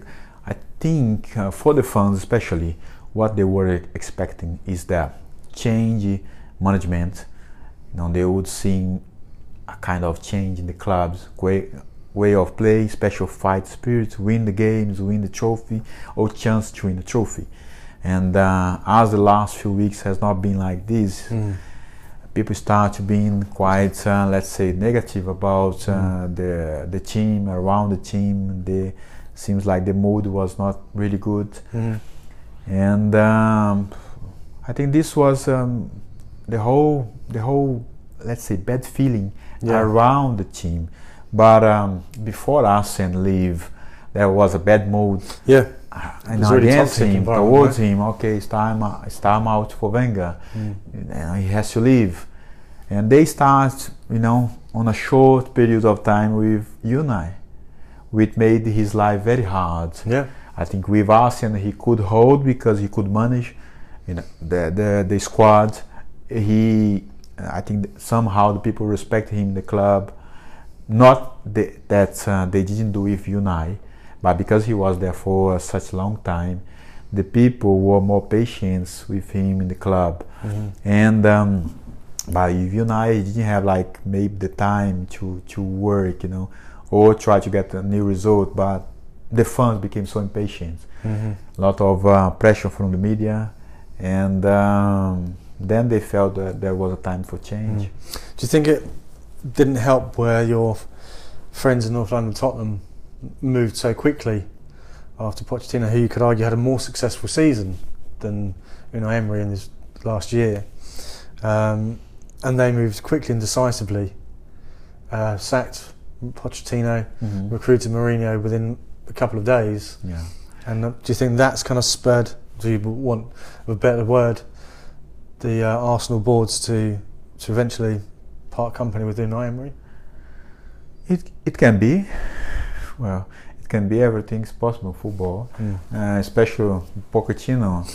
I think uh, for the fans especially what they were expecting is that change management you know they would see a kind of change in the club's way, way of play special fight spirit win the games win the trophy or chance to win the trophy and uh, as the last few weeks has not been like this Mm. People start being quite, uh, let's say, negative about uh, Mm. the the team around the team. The seems like the mood was not really good, Mhm. and um, I think this was um, the whole the whole let's say bad feeling Yeah. around the team. But um, before Arsene leave, there was a bad mood Yeah. and was a really against him, towards right? him. Okay, it's time. uh, It's time out for Wenger Mm. and he has to leave. And they start, you know, on a short period of time with Unai, which made his life very hard. Yeah. I think with Arsene he could hold because he could manage, you know, the the, the squad. He, I think somehow the people respect him, in the club. Not the, that uh, they didn't do with Unai, but because he was there for such a long time, the people were more patient with him in the club Mhm. and um, but if Unai didn't have like maybe the time to to work, you know, or try to get a new result, but the fans became so impatient. Mhm. A lot of uh, pressure from the media, and um, then they felt that there was a time for change. Mm. Do you think it didn't help where your friends in North London, Tottenham, moved so quickly after Pochettino, who you could argue had a more successful season than Unai Emery in his last year, um, and they moved quickly and decisively, uh, sacked Pochettino, Mhm. recruited Mourinho within a couple of days. Yeah. And uh, do you think that's kind of spurred, do you want a better word, the uh, Arsenal boards to to eventually part company with Unai Emery? It it can be. Well, it can be everything's possible football, Mm. uh, especially Pochettino.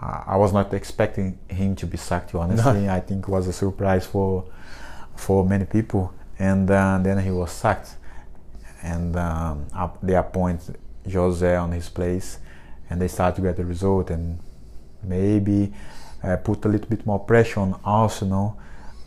I was not expecting him to be sacked. Honestly, I think it was a surprise for for many people. And uh, then he was sacked, and um, up, they appoint Jose on his place, and they start to get the result, and maybe uh, put a little bit more pressure on Arsenal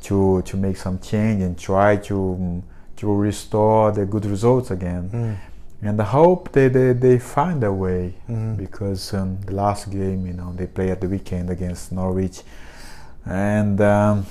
to to make some change and try to um, to restore the good results again. Mm. And I hope they, they, they find a way Mm. because um, the last game, you know, they play at the weekend against Norwich, and um,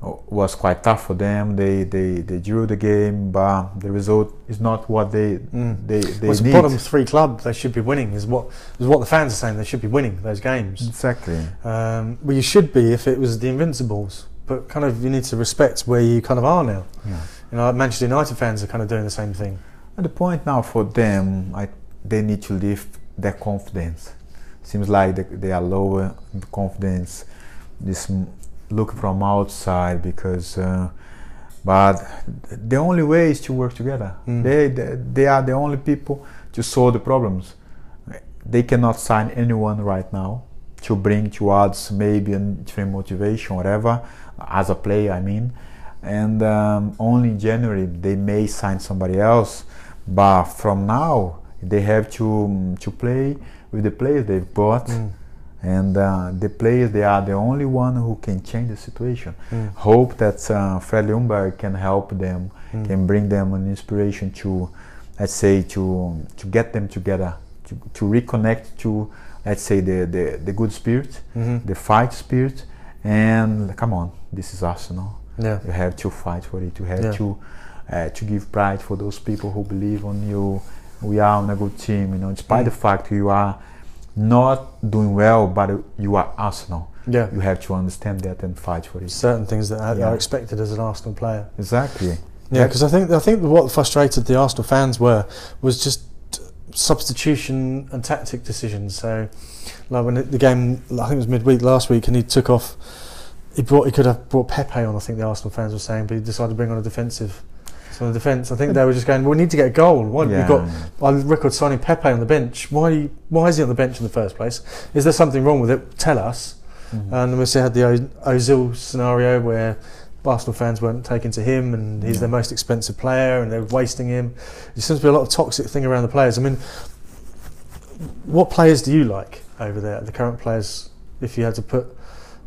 was quite tough for them. They, they they drew the game, but the result is not what they Mm. they they Well, it's need. bottom three club. They should be winning. Is what is what the fans are saying. They should be winning those games. Exactly. Um, well, you should be if it was the Invincibles. But kind of you need to respect where you kind of are now. Yeah. You know, Manchester United fans are kind of doing the same thing. At the point now for them, I, they need to lift their confidence. Seems like they, they are lower in confidence. This look from outside because, uh, but the only way is to work together. Mm. They, they they are the only people to solve the problems. They cannot sign anyone right now to bring to us maybe a different motivation, or whatever, as a player. I mean, and um, only in January they may sign somebody else. But from now they have to um, to play with the players they've bought, Mm. and uh, the players they are the only one who can change the situation. Mm. Hope that uh, Fred Ljungberg can help them, Mm. can bring them an inspiration to, let's say, to to get them together, to, to reconnect to, let's say, the the, the good spirit, Mhm. the fight spirit, and come on, this is Arsenal. Yeah. You have to fight for it. You have Yeah. to uh, to give pride for those people who believe on you. We are on a good team, you know. Despite Mm. the fact you are not doing well, but you are Arsenal. Yeah. You have to understand that and fight for it. Certain things that are, Yeah. are expected as an Arsenal player. Exactly. Yeah, because I think I think what frustrated the Arsenal fans were was just substitution and tactic decisions. So, like when it- the game, I think it was midweek last week, and he took off. He brought. He could have brought Pepe on. I think the Arsenal fans were saying, but he decided to bring on a defensive. So the defence, I think they were just going. Well, we need to get a goal. Why yeah. we've got on record signing Pepe on the bench. Why? Why is he on the bench in the first place? Is there something wrong with it? Tell us. Mhm. And we also had the o- Ozil scenario where Arsenal fans weren't taken to him, and he's Yeah. their most expensive player, and they're wasting him. There seems to be a lot of toxic thing around the players. I mean, what players do you like over there? The current players, if you had to put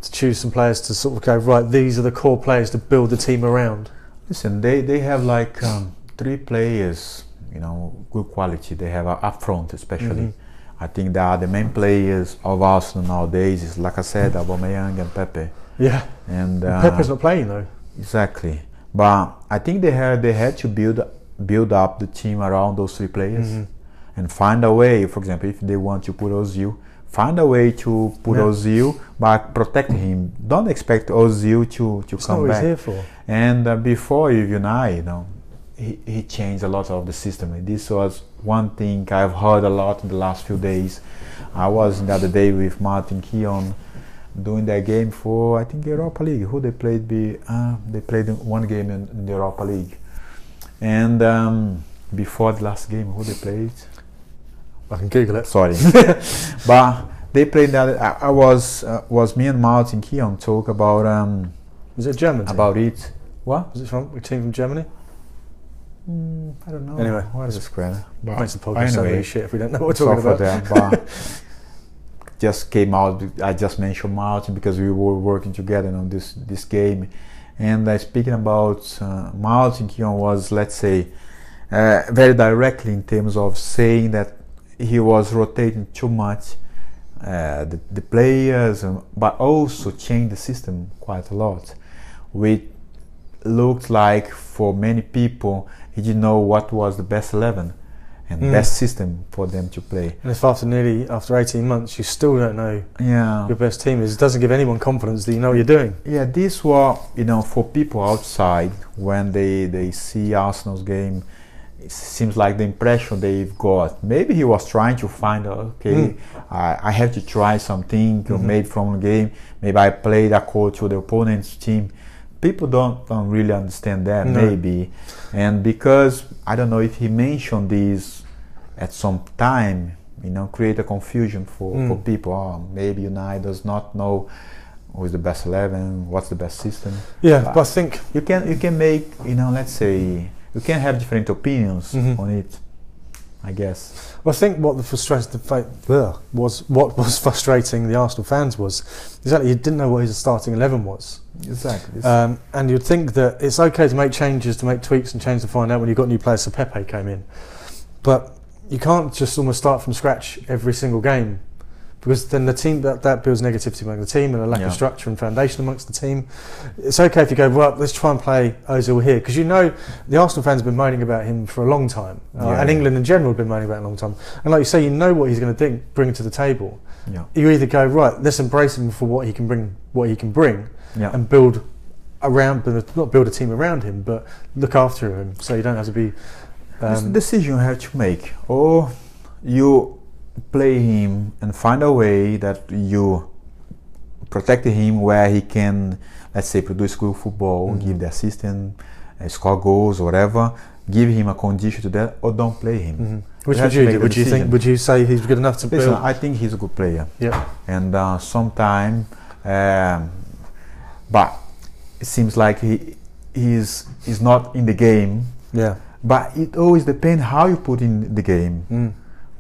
to choose some players to sort of go right, these are the core players to build the team around. Listen, they, they have like um, three players, you know, good quality. They have uh, up front, especially. Mhm. I think they are the main players of Arsenal nowadays. Is like I said, Aubameyang and Pepe. Yeah, And uh, Pepe's not playing though. exactly. But I think they had they had to build build up the team around those three players Mhm. and find a way. For example, if they want to put Ozil, find a way to put Yeah. Ozil, but protect him. Don't expect Ozil to to It's come back. here for. And uh, before you Unai, you know, he, he changed a lot of the system. This was one thing I've heard a lot in the last few days. I was the other day with Martin Keown doing their game for I think Europa League. Who they played? Be uh, they played one game in, in the Europa League, and um, before the last game, who they played? I can Google it. Sorry, but they played that. I, I was uh, was me and Martin Keown talk about um, Was it German? Team? about it. What? Was it from a team from Germany? Mm, I don't know. Anyway, what is the square? But Makes the podcast sound anyway, really shit if we don't know what we're talking about. that, but just came out. I just mentioned Martin because we were working together on this this game, and uh, speaking about uh, Martin Keown was let's say uh, very directly in terms of saying that he was rotating too much uh, the, the players, um, but also changed the system quite a lot, which looked like for many people he didn't know what was the best eleven and Mm. best system for them to play. And if after nearly after 18 months you still don't know Yeah, your best team is, it doesn't give anyone confidence that you know what you're doing. yeah. This was you know for people outside when they they see Arsenal's game, it seems like the impression they've got. Maybe he was trying to find, okay, Mm. I, I have to try something, or Mhm. maybe from the game, maybe I played according to the opponent's team. People don't, don't really understand that, No. maybe. And because, I don't know if he mentioned this at some time, you know, create a confusion for, for Mm. people. Oh, maybe Unai does not know who's the best 11, what's the best system Yeah, Ah. but I think you can you can make you know let's say you can have different opinions Mhm. on it i guess Well, I think what the frustrated the was what was frustrating the Arsenal fans was exactly you didn't know what his starting eleven was, exactly um, and you'd think that it's okay to make changes, to make tweaks and change to find out when you've got new players. So Pepe came in, but you can't just almost start from scratch every single game because then the team that, that builds negativity among the team and a lack Yeah. of structure and foundation amongst the team. It's okay if you go well. Let's try and play Ozil here because you know the Arsenal fans have been moaning about him for a long time, uh, Yeah, and yeah. England in general have been moaning about him a long time. And like you say, you know what he's going to bring to the table. yeah You either go right, let's embrace him for what he can bring, what he can bring, and build around, not build a team around him, but look after him so you don't have to be. it's a Um, decision you have to make or you play him and find a way that you protect him where he can let's say produce good football Mhm. give the assistant uh, score goals whatever give him a condition to that or don't play him mhm. Which would you do? Would you think? Would you say he's good enough to listen build? i think he's a good player yeah. and uh, sometime um, but it seems like he he's he's not in the game Yeah. but it always depends how you put in the game Mm.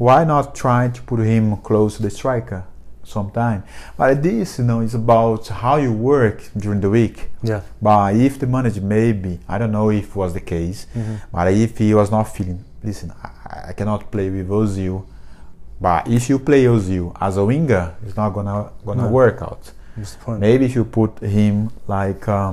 Why not try to put him close to the striker sometime but this you know is about how you work during the week Yeah. but if the manager maybe i don't know if was the case Mhm. but if he was not feeling listen i, I cannot play with ozil but if you play ozil as a winger it's not gonna gonna No. work out? Maybe if you put him like um,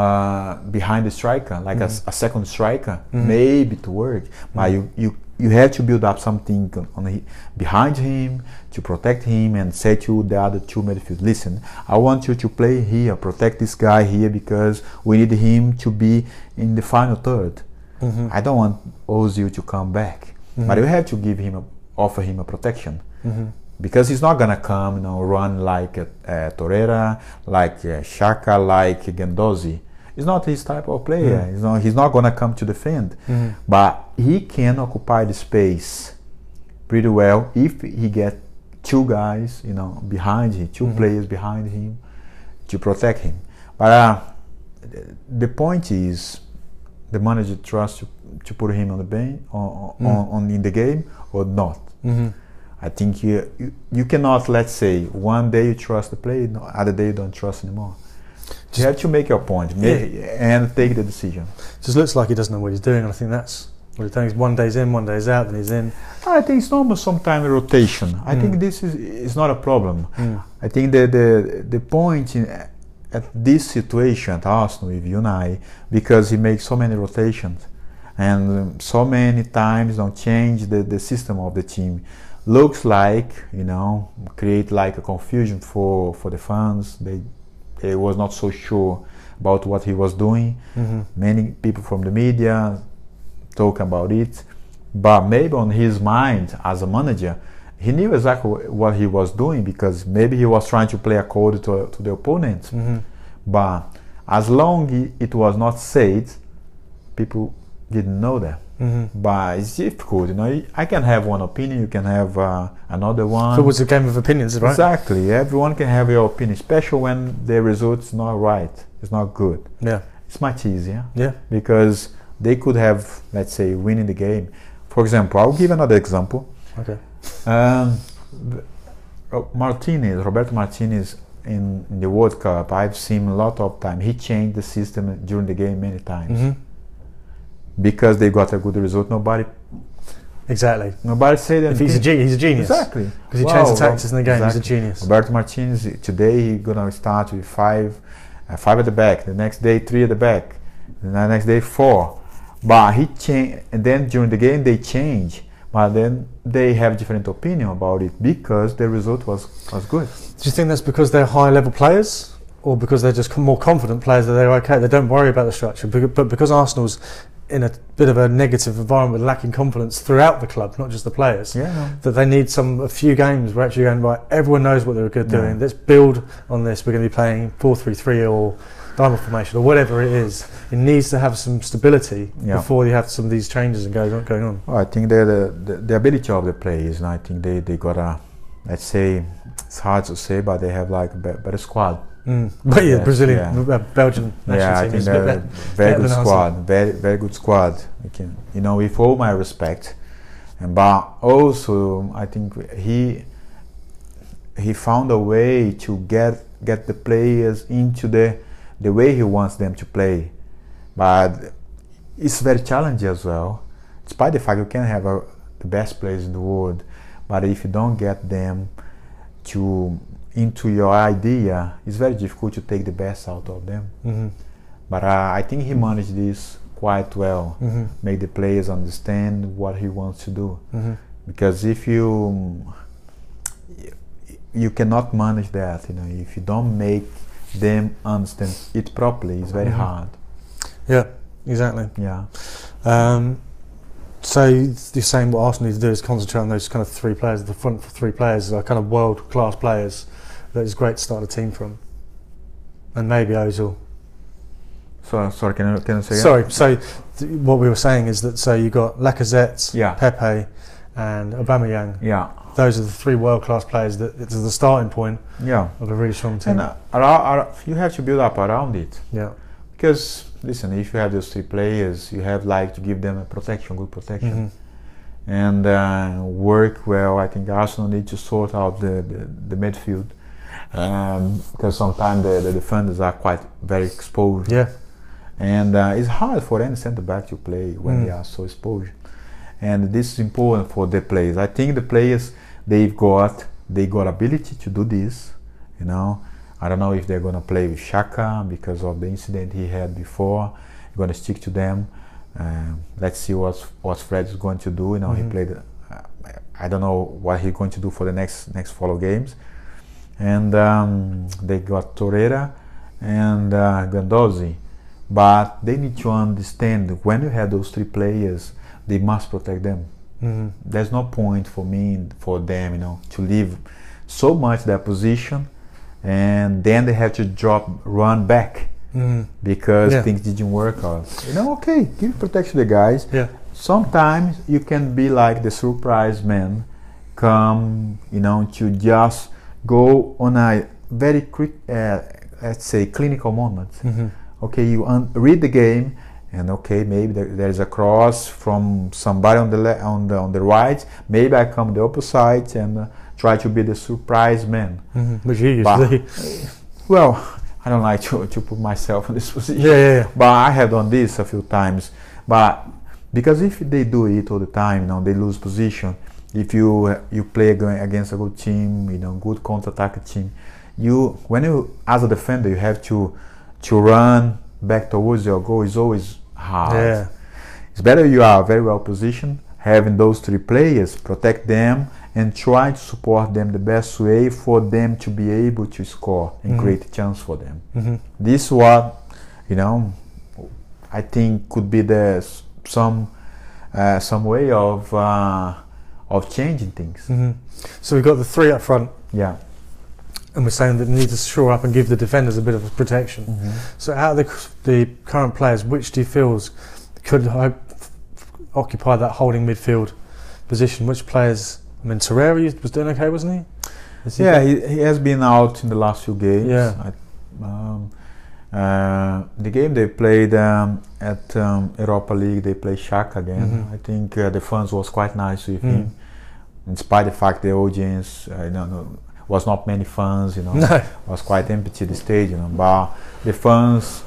uh, behind the striker, like a s- Mhm. a, second striker, Mhm. maybe to work. But Mhm. you, you you have to build up something on- on behind him to protect him and say to the other two midfield, listen, I want you to play here, protect this guy here because we need him to be in the final third. Mhm. I don't want Ozil to come back, but Mhm. you have to give him a, offer him a protection Mhm. because he's not gonna come, you know, run like uh, uh, Torreira, like uh, Xhaka, like Guendouzi. He's not his type of player. Mm. He's not. He's not gonna come to defend, Mhm. but he can occupy the space pretty well if he get two guys, you know, behind him, 2 Mhm. players behind him to protect him. But uh, the point is, the manager trusts to, to put him on the bench, on, Mm. on, on in the game or not. Mhm. I think you, you you cannot let's say one day you trust the player, no, other day you don't trust anymore. You have to make your point make, and take the decision. Just looks like he doesn't know what he's doing, and I think that's what he's doing. One day's in, one day's out, then he's in. I think it's normal sometimes rotation. I Mm. think this is is not a problem. Mm. I think the the the point in, at this situation at Arsenal with Unai because he makes so many rotations and um, so many times don't change the, the system of the team looks like you know create like a confusion for for the fans they they was not so sure about what he was doing Mhm. many people from the media talk about it but maybe on his mind as a manager he knew exactly what he was doing because maybe he was trying to play according to, to the opponent Mhm. but as long it was not said people didn't know that Mhm. but it's difficult you know i can have one opinion you can have uh, another one Football's a game of opinions, right? exactly everyone can have your opinion especially when the result's not right it's not good Yeah. it's much easier Yeah. because they could have let's say winning the game for example i'll give another example Okay. um, martinez roberto martinez in, in the world cup i've seen a lot of time he changed the system during the game many times Mhm. Because they got a good result nobody Exactly. nobody said If he's a ge- he's a genius. exactly Because he Wow, changed the tactics in the game. exactly. He's a genius. Roberto Martinez today he gonna start with five, uh, five at the back. The next day three at the back. The next day four. But he change, and then during the game they change. But then they have different opinion about it because the result was was good. Do you think that's because they're high level players, or because they're just more confident players that they're okay? They don't worry about the structure, but because Arsenal's in a bit of a negative environment, lacking confidence throughout the club, not just the players. Yeah, no. That they need some a few games where actually going right. Everyone knows what they're good Yeah. doing. Let's build on this. We're going to be playing four three three or diamond formation or whatever it is. It needs to have some stability Yeah. before you have some of these changes and going on. Going on. Well, I think the, the, the ability of the players, and I think they, they got a, let's say, it's hard to say, but they have like a better squad. Mm. But yeah, Brazilian, yeah. uh, Belgian national yeah, I team is a bit they're a very good squad, very very good squad. We can, you know, with all my respect, and but also I think he he found a way to get get the players into the the way he wants them to play, but it's very challenging as well. Despite the fact you can have a, the best players in the world, but if you don't get them to into your idea, it's very difficult to take the best out of them. Mhm. But uh, I think he managed this quite well. Mhm. Make the players understand what he wants to do. Mhm. Because if you you cannot manage that, you know, if you don't make them understand it properly, it's very Mhm. hard. Yeah, exactly. Yeah. Um, so you're saying what Arsenal need to do is concentrate on those kind of three players. The front three players are kind of world class players that is great to start a team from, and maybe Ozil. So sorry, can I can I say? Sorry. So th- what we were saying is that so you got Lacazette, Yeah. Pepe, and Aubameyang. Yeah. Those are the three world class players that it's the starting point Yeah. of a really strong team. And uh, you have to build up around it. yeah. Because listen, if you have those three players, you have like to give them a protection, good protection. Mhm. and uh, work well. I think Arsenal need to sort out the, the, the midfield um, because sometimes the, the defenders are quite very exposed, Yeah. and uh, it's hard for any centre back to play when Mm. they are so exposed. And this is important for the players. I think the players they've got they got ability to do this. You know, I don't know if they're gonna play with Xhaka because of the incident he had before. You're gonna stick to them. Um, let's see what what Fred is going to do. You know, Mhm. he played. Uh, I don't know what he's going to do for the next next follow games. And um, they got Torreira and uh, Guendouzi, but they need to understand when you have those three players, they must protect them. Mhm. There's no point for me for them, you know, to leave so much their position, and then they have to drop run back Mhm. because Yeah. things didn't work out. You know, okay, give protection to the guys. Yeah. Sometimes you can be like the surprise man, come, you know, to just go on a very quick, uh, let's say, clinical moment. Mhm. Okay, you un- read the game, and okay, maybe there, there's a cross from somebody on the le- on the on the right. Maybe I come the opposite and uh, try to be the surprise man. Mhm. But-. Well, I don't like to, to put myself in this position. yeah, yeah, yeah. But I have done this a few times. But because if they do it all the time, you know, they lose position. If you you play ag- against a good team, you know, good counter-attack team, you when you as a defender you have to to run back towards your goal is always hard. Yeah. It's better you are very well positioned, having those three players, protect them, and try to support them the best way for them to be able to score and Mhm. create a chance for them Mhm. this what you know i think could be the some uh, some way of uh, of changing things Mhm. So we've got the three up front, yeah and we're saying that they need to shore up and give the defenders a bit of protection. So out of the, the current players, which do you feel could hope, occupy that holding midfield position? Which players? I mean, Torreira was doing okay, wasn't he? He yeah he, he has been out in the last few games Yeah. I, um, uh, the game they played um, at um, Europa League, they played Xhaka again. Mhm. I think uh, the fans was quite nice with Mm. him, in spite the fact the audience, uh, you know, was not many fans. You know, No. was quite empty the stadium, but the fans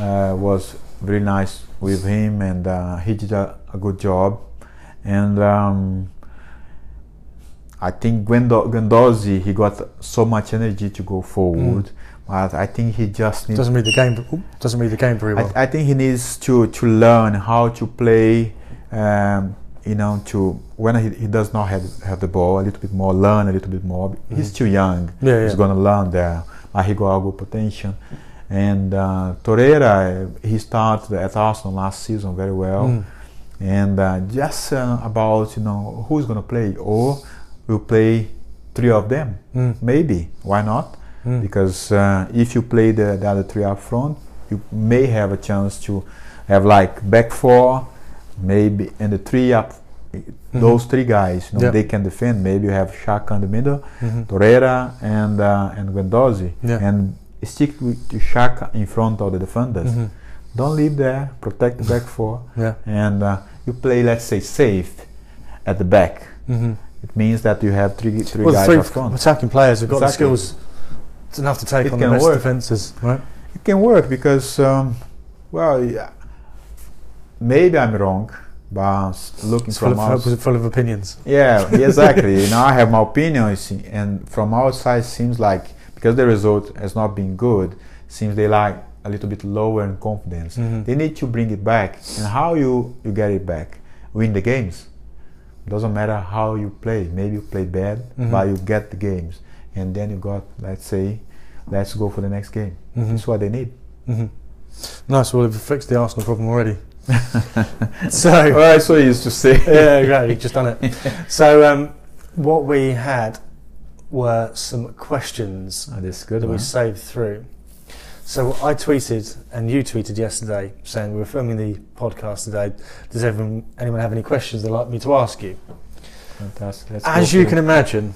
uh, was very nice with him, and uh, he did a, a good job. And um, I think Gwendo- Guendouzi, he got so much energy to go forward, but I think he just needs. Doesn't read the game. Doesn't read the game very well. I, I think he needs to to learn how to play. Um, you know, to when he, he does not have have the ball, a little bit more, learn a little bit more. He's Mhm. too young yeah, he's yeah. gonna learn there. Uh, he got a good potential, And uh, Torreira, he started at Arsenal last season very well. Mm. And uh, just uh, about you know who's gonna play, or we'll play three of them, Mm. maybe. Why not? Mm. Because uh, if you play the, the other three up front, you may have a chance to have like back four, maybe, and the three up. Those three guys, you know, Mm-hmm. Yeah. they can defend. Maybe you have Xhaka in the middle, Mhm. Torreira and uh, and Guendouzi, Yeah. and stick with Xhaka in front of the defenders. Mhm. Don't leave there. Protect the back four, Yeah. and uh, you play, let's say, safe at the back. Mhm. It means that you have three three Well, guys three up front. attacking players have got Exactly. the skills it's enough to take It on the best work. defences, right? It can work because, um, well, yeah, maybe I'm wrong, but looking It's full from of, outside, full of opinions. yeah, exactly. you know, I have my opinion, you see, and from outside it seems like because the result has not been good, seems they like a little bit lower in confidence. Mhm. They need to bring it back, and how you you get it back? Win the games. Doesn't matter how you play. Maybe you play bad, Mhm. but you get the games, and then you got let's say, let's go for the next game. Mhm. That's what they need. hmm Nice. Well, we've fixed the Arsenal problem already. so Oh, so used to say. yeah, exactly. Just done it. So um, what we had were some questions Oh, this is good that we saved through. So I tweeted and you tweeted yesterday saying we were filming the podcast today. Does everyone, anyone have any questions they'd like me to ask you? Fantastic. Let's As you can imagine,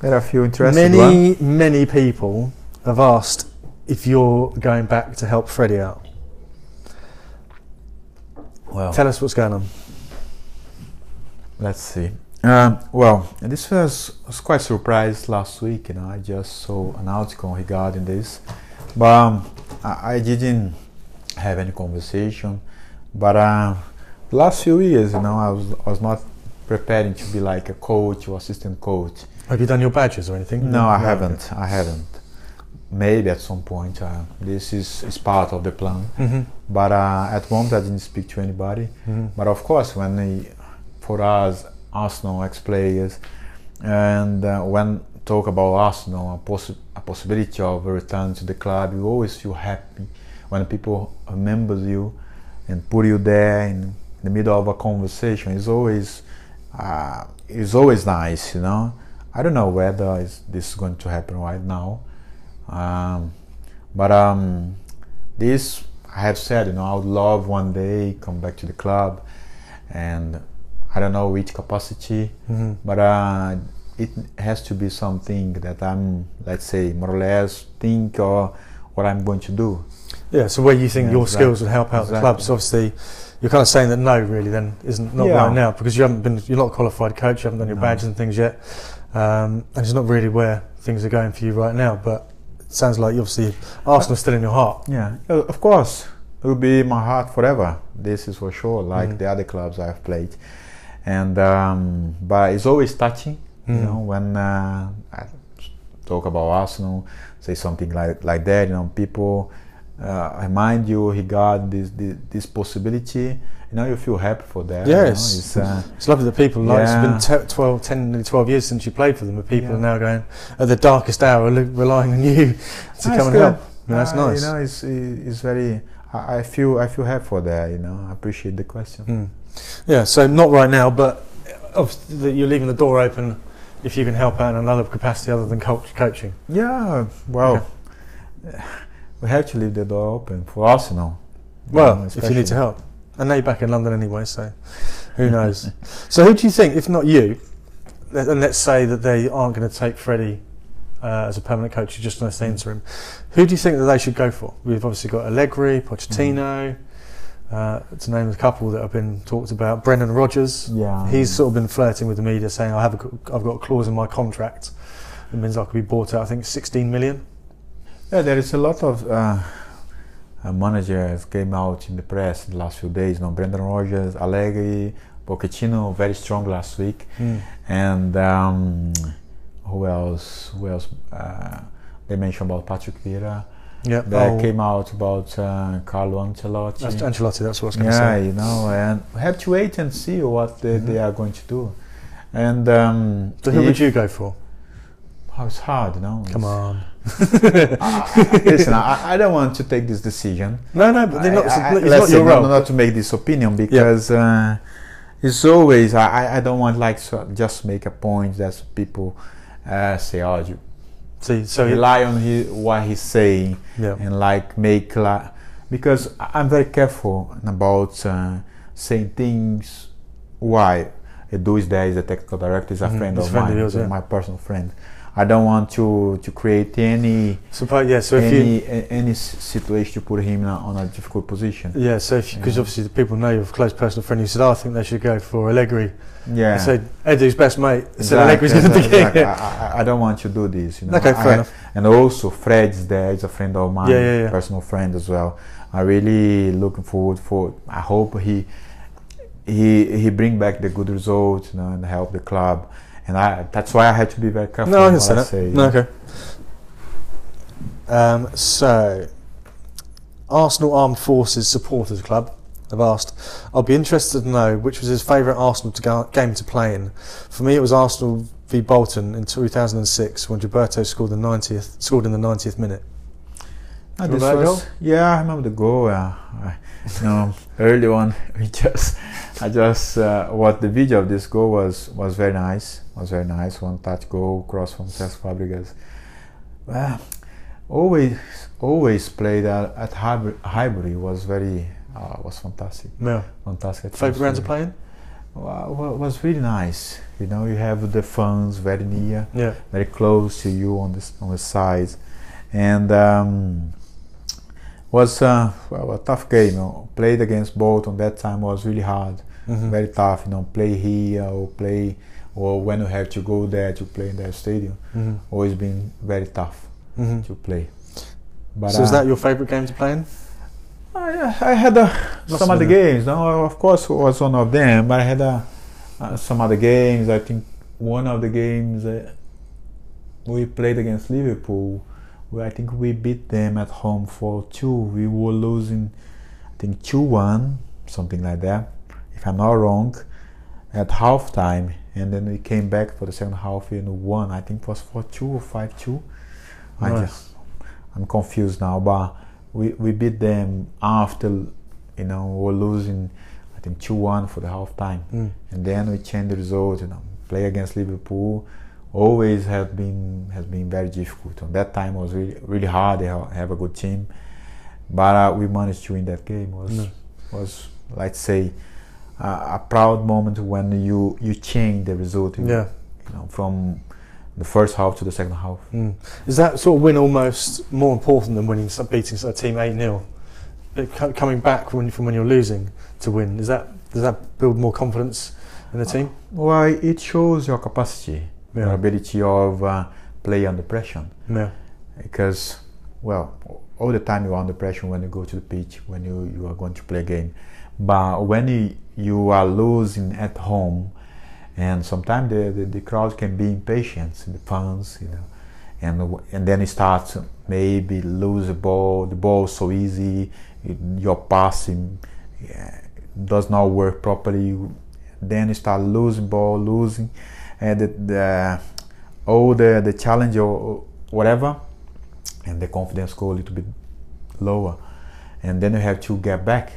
there are a few interesting many many people have asked if you're going back to help Freddie out. Well, Tell us what's going on. let's see. Um, well, this was, was quite surprised last week. You know, I just saw an article regarding this, but um, I, I didn't have any conversation. But uh, the last few years, you know, I was I was not preparing to be like a coach or assistant coach. Have you done your badges or anything? No, I okay. haven't. I haven't. Maybe at some point. Uh, this is, is part of the plan. Mhm. But uh, at the moment, I didn't speak to anybody. Mhm. But of course, when for us Arsenal ex-players, and uh, when talk about Arsenal, a, possi- a possibility of a return to the club, you always feel happy when people remember you and put you there in the middle of a conversation. It's always, uh, it's always nice, you know. I don't know whether this is going to happen right now, um, but um, this I have said, you know, I would love one day come back to the club, and I don't know which capacity, Mhm. but uh, it has to be something that I'm, let's say, more or less think or what I'm going to do. Yeah, so where you think Yeah, your exactly. skills would help out the club. So obviously, you're kind of saying that no, really, then isn't not Yeah. right now because you haven't been, you're not a qualified coach, you haven't done your No. badges and things yet, um, and it's not really where things are going for you right now. But sounds like you obviously Arsenal's still in your heart. Yeah, uh, of course, it will be my heart forever. This is for sure, like Mhm. the other clubs I've played, and um, but it's always touching, you Mm. know, when uh, I talk about Arsenal, say something like like that. You know, people uh, remind you regard this, this this possibility. You know, you feel happy for that. you know, Yes. it's, uh, It's lovely that people like Yeah. it's been te- 12, 10, nearly 12 years since you played for them, but people Yeah. are now going at the darkest hour relying on you to Ah, come and good. help. That's Uh, nice. You know, it's it's very. I, I feel I feel happy for that. You know, I appreciate the question. Mm. Yeah, so not right now, but obviously you're leaving the door open if you can help out in another capacity other than coach, coaching. Yeah, well, we have to leave the door open for Arsenal. Well, if you need to help. And now you're back in London anyway, so who knows? so who do you think, if not you, and let's say that they aren't going to take Freddie uh, as a permanent coach, you're just going to stay interim, who do you think that they should go for? We've obviously got Allegri, Pochettino, uh, to name a couple that have been talked about. Brendan Rodgers, Yeah, he's sort of been flirting with the media saying, I have a, I've got a clause in my contract that means I could be bought out, I think 16 million. Yeah, there is a lot of uh, managers came out in the press in the last few days. You know, Brendan Rodgers, Allegri, Pochettino, very strong last week, and um, who else? Who else? Uh, they mentioned about Patrick Vieira. Yeah, That oh, came out about uh, Carlo Ancelotti. that's Ancelotti, that's what I was going to yeah, say. you know, and we have to wait and see what they, Mhm. they are going to do. And um, So who would you go for? Oh, it's hard, you know. Come on. Uh, listen, I, I don't want to take this decision. No, no, but they're not, I- I- it's not your role. Not, to make this opinion because uh, it's always I, I- I don't want like so just make a point that people uh, say oh you See, so rely on he, what he's saying yeah, and like make because I- I'm very careful about uh, saying things. Why? Edu is there, is a technical director, is a Mhm, friend he's of a friend of mine, yours, yeah. my personal friend. I don't want to to create any Suppo- yeah. So if you, any a- any situation to put him in a, on a difficult position. yeah, so because obviously the people know you're a close personal friend, you said, oh, I think they should go for Allegri. Yeah. I said, Edu's best mate. I said Exactly, Allegri's going to be exactly. I, I- don't want to do this. You know? Okay, I- enough. And also, Fred's there. He's a friend of mine, Yeah, yeah, yeah. personal friend as well. I really looking forward for. I hope he he he bring back the good results, you know, and help the club. And I that's why I had to be very careful. No, I can what say that. say. No, okay. Um, so, Arsenal Armed Forces Supporters Club have asked, I'll be interested to know which was his favourite Arsenal to go, game to play in. For me, it was Arsenal v Bolton in 2006 when Gilberto scored the 90th, scored in the 90th minute. Ah, this remember that was, yeah, I remember the goal. Uh, I, you know, early on, we just, I just, uh, what the video of this goal was was very nice. Was very nice. One touch goal, cross from Cesc Fabregas. Well, always, always played at, at Highbury, Highbury was very, uh, was fantastic, Yeah. fantastic. Five ground to atmosphere. play? Well, was really nice. You know, you have the fans very near Yeah. very close to you on this on the sides, and um, was uh, well, a tough game. You know. Played against Bolton that time was really hard, Mhm. very tough. You know, play here or play or when you have to go there to play in their stadium, Mhm. always been very tough Mhm. to play. But So, is uh, that your favourite game to play in? I, I had uh, some other games. No, of course, it was one of them. But I had uh, uh, some other games. I think one of the games uh, we played against Liverpool. Where I think we beat them at home for two. We were losing, I think two one, something like that, if I'm not wrong, at halftime, and then we came back for the second half and won. I think it was four two or five two. I Nice. just I'm confused now, but we, we beat them after, you know, we were losing, I think 2 1 for the half time. Mm. And then we changed the result, you know, play against Liverpool always has been has been very difficult. And that time was really really hard. They have a good team, but uh, we managed to win that game. was No. was let's say uh, a proud moment when you you change the result. You, Yeah. you know, from the first half to the second half. Mm. Is that sort of win almost more important than winning, beating a team eight 0 Coming back when, from when you're losing to win, is that does that build more confidence in the team? Well, it shows your capacity, your ability of uh, play under pressure. Yeah. Because, well, all the time you are under pressure when you go to the pitch, when you, you are going to play a game. But when you, you are losing at home, and sometimes the, the, the crowd can be impatient, the fans, you know, and and then you start to maybe lose the ball. The ball so easy, it, your passing yeah, does not work properly. You, then you start losing ball, losing, and the, the all the the challenge or whatever, and the confidence go a little bit lower, and then you have to get back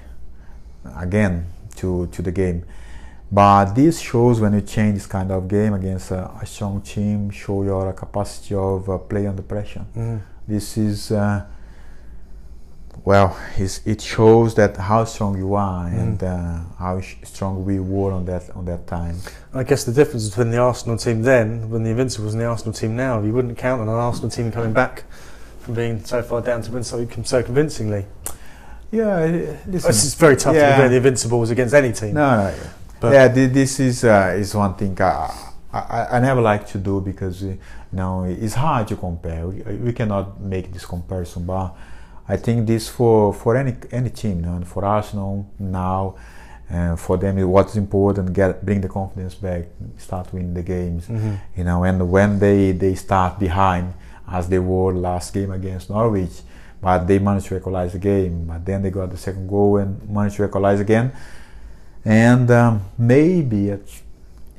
again to to the game. But this shows when you change this kind of game against a, a strong team, show your capacity of uh, play under pressure. Mm. This is uh, well, it's, it shows that how strong you are and uh, how sh- strong we were on that on that time. I guess the difference between the Arsenal team then, when the Invincibles, and the Arsenal team now, you wouldn't count on an Arsenal team coming back from being so far down to win so, so convincingly. Yeah, listen. It's very tough to Yeah. compare the Invincibles against any team. No, no. But- yeah, this is uh, is one thing I, I I never like to do because uh, know it's hard to compare. We, we cannot make this comparison, but I think this for for any any team, you know, and for Arsenal now, uh, for them what's important get bring the confidence back, start winning the games, Mhm. you know, and when they they start behind as they were last game against Norwich. But they managed to equalize the game. But then they got the second goal and managed to equalize again and um, maybe it,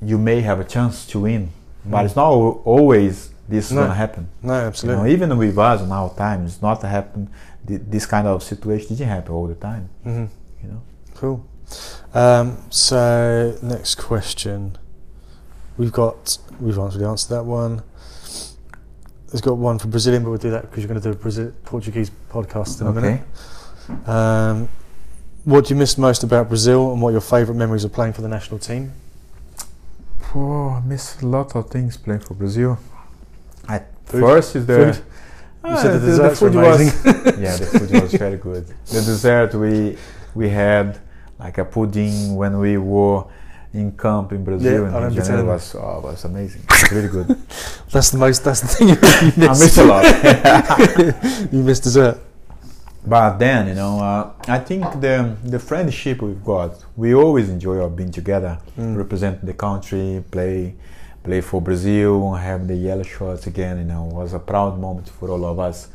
you may have a chance to win, but Mm. it's not always this is No. gonna happen. No, You know, absolutely. even with us in our time, it's not happen. This kind of situation didn't happen all the time. hmm You know. Cool. Um, so next question, we've got we've answered answered that one. There's got one for Brazilian, but we'll do that because you're going to do a Brazil- Portuguese podcast in a minute. Um, what do you miss most about Brazil, and what are your favourite memories of playing for the national team? Oh, I miss a lot of things playing for Brazil. At Food? first is the Food? Ah, You said the the, desserts were food was amazing. yeah, the food was very good. The dessert we we had like a pudding when we were in camp in Brazil Yeah, and Rio de remember Janeiro telling was oh, was amazing. It's really good. That's the most. That's the thing you, you I miss a lot. you missed dessert. But then, you know, uh, I think the the friendship we've got, we always enjoy our being together, Mm. represent the country, play play for Brazil, have the yellow shorts again. You know, was a proud moment for all of us.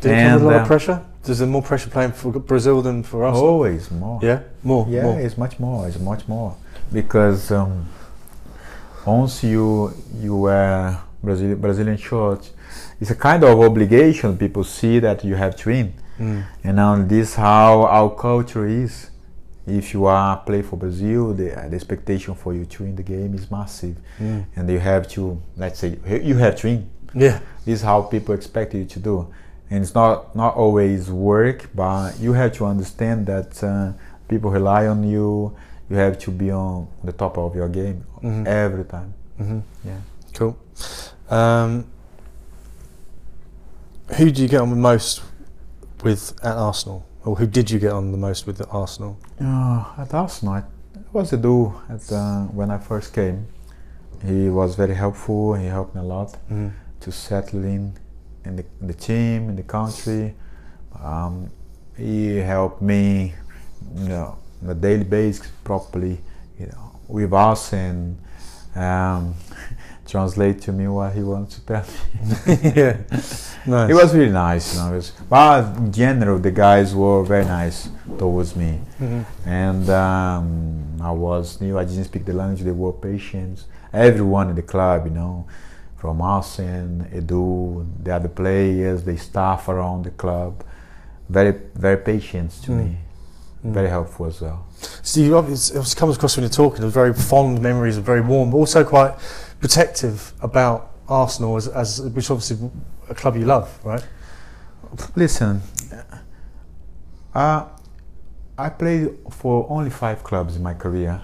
Did it come with a lot uh, of pressure? Does there more pressure playing for Brazil than for us? Always more. Yeah, more. Yeah, more. it's much more. It's much more because um, once you you wear Brazil, Brazilian shorts, it's a kind of obligation. People see that you have to win, Mm. and now this how our culture is. If you are play for Brazil, the, the expectation for you to win the game is massive, Mm. and you have to let's say you have to win. Yeah. This is how people expect you to do, and it's not not always work, but you have to understand that uh, people rely on you. You have to be on the top of your game Mhm. every time. hmm Yeah. Cool. Um, who do you get on the most with at Arsenal, or who did you get on the most with at Arsenal? Uh, at Arsenal, it was Edu at uh, when I first came. He was very helpful. He helped me a lot Mm. to settle in in the, the team, in the country. Um, he helped me, you know, on a daily basis properly, you know, with us and um, translate to me what he wants to tell me. yeah. Nice. It was really nice, you know. It was, but in general, the guys were very nice towards me, Mhm. and um, I was new. I didn't speak the language. They were patient. Everyone in the club, you know, from Arsene, Edu, the other players, the staff around the club, very very patient to Mm. me, Mm. very helpful as well. So you obviously, it comes across when you're talking, of very fond memories, of very warm, but also quite protective about Arsenal as, as which obviously a club you love, right? Listen, uh, I played for only five clubs in my career.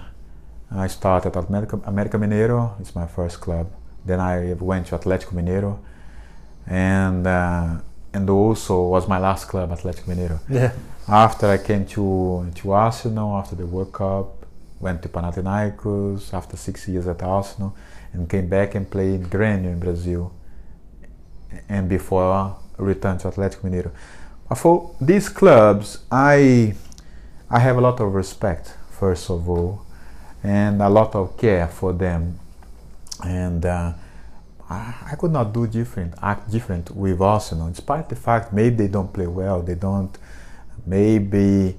I started at America, America Mineiro, it's my first club. Then I went to Atlético Mineiro, and uh, and also was my last club, Atlético Mineiro. Yeah. After I came to to Arsenal after the World Cup, went to Panathinaikos after six years at Arsenal, and came back and played Grêmio in Brazil. And before return to Atlético Mineiro. For these clubs, I I have a lot of respect first of all, and a lot of care for them, and. Uh, I I could not do different, act different with Arsenal, despite the fact maybe they don't play well, they don't maybe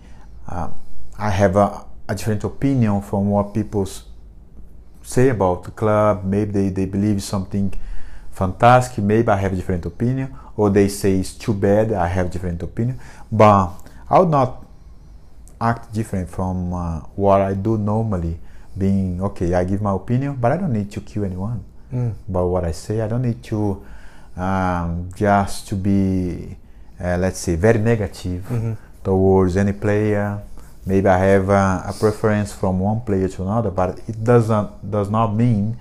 uh, I have a, a different opinion from what people say about the club. Maybe they, they believe something fantastic. Maybe I have a different opinion, or they say it's too bad. I have a different opinion, but I would not act different from uh, what I do normally. Being okay, I give my opinion, but I don't need to kill anyone Mm. about what I say. I don't need to um, just to be, uh, let's say, very negative Mhm. towards any player. Maybe I have uh, a preference from one player to another, but it doesn't does not mean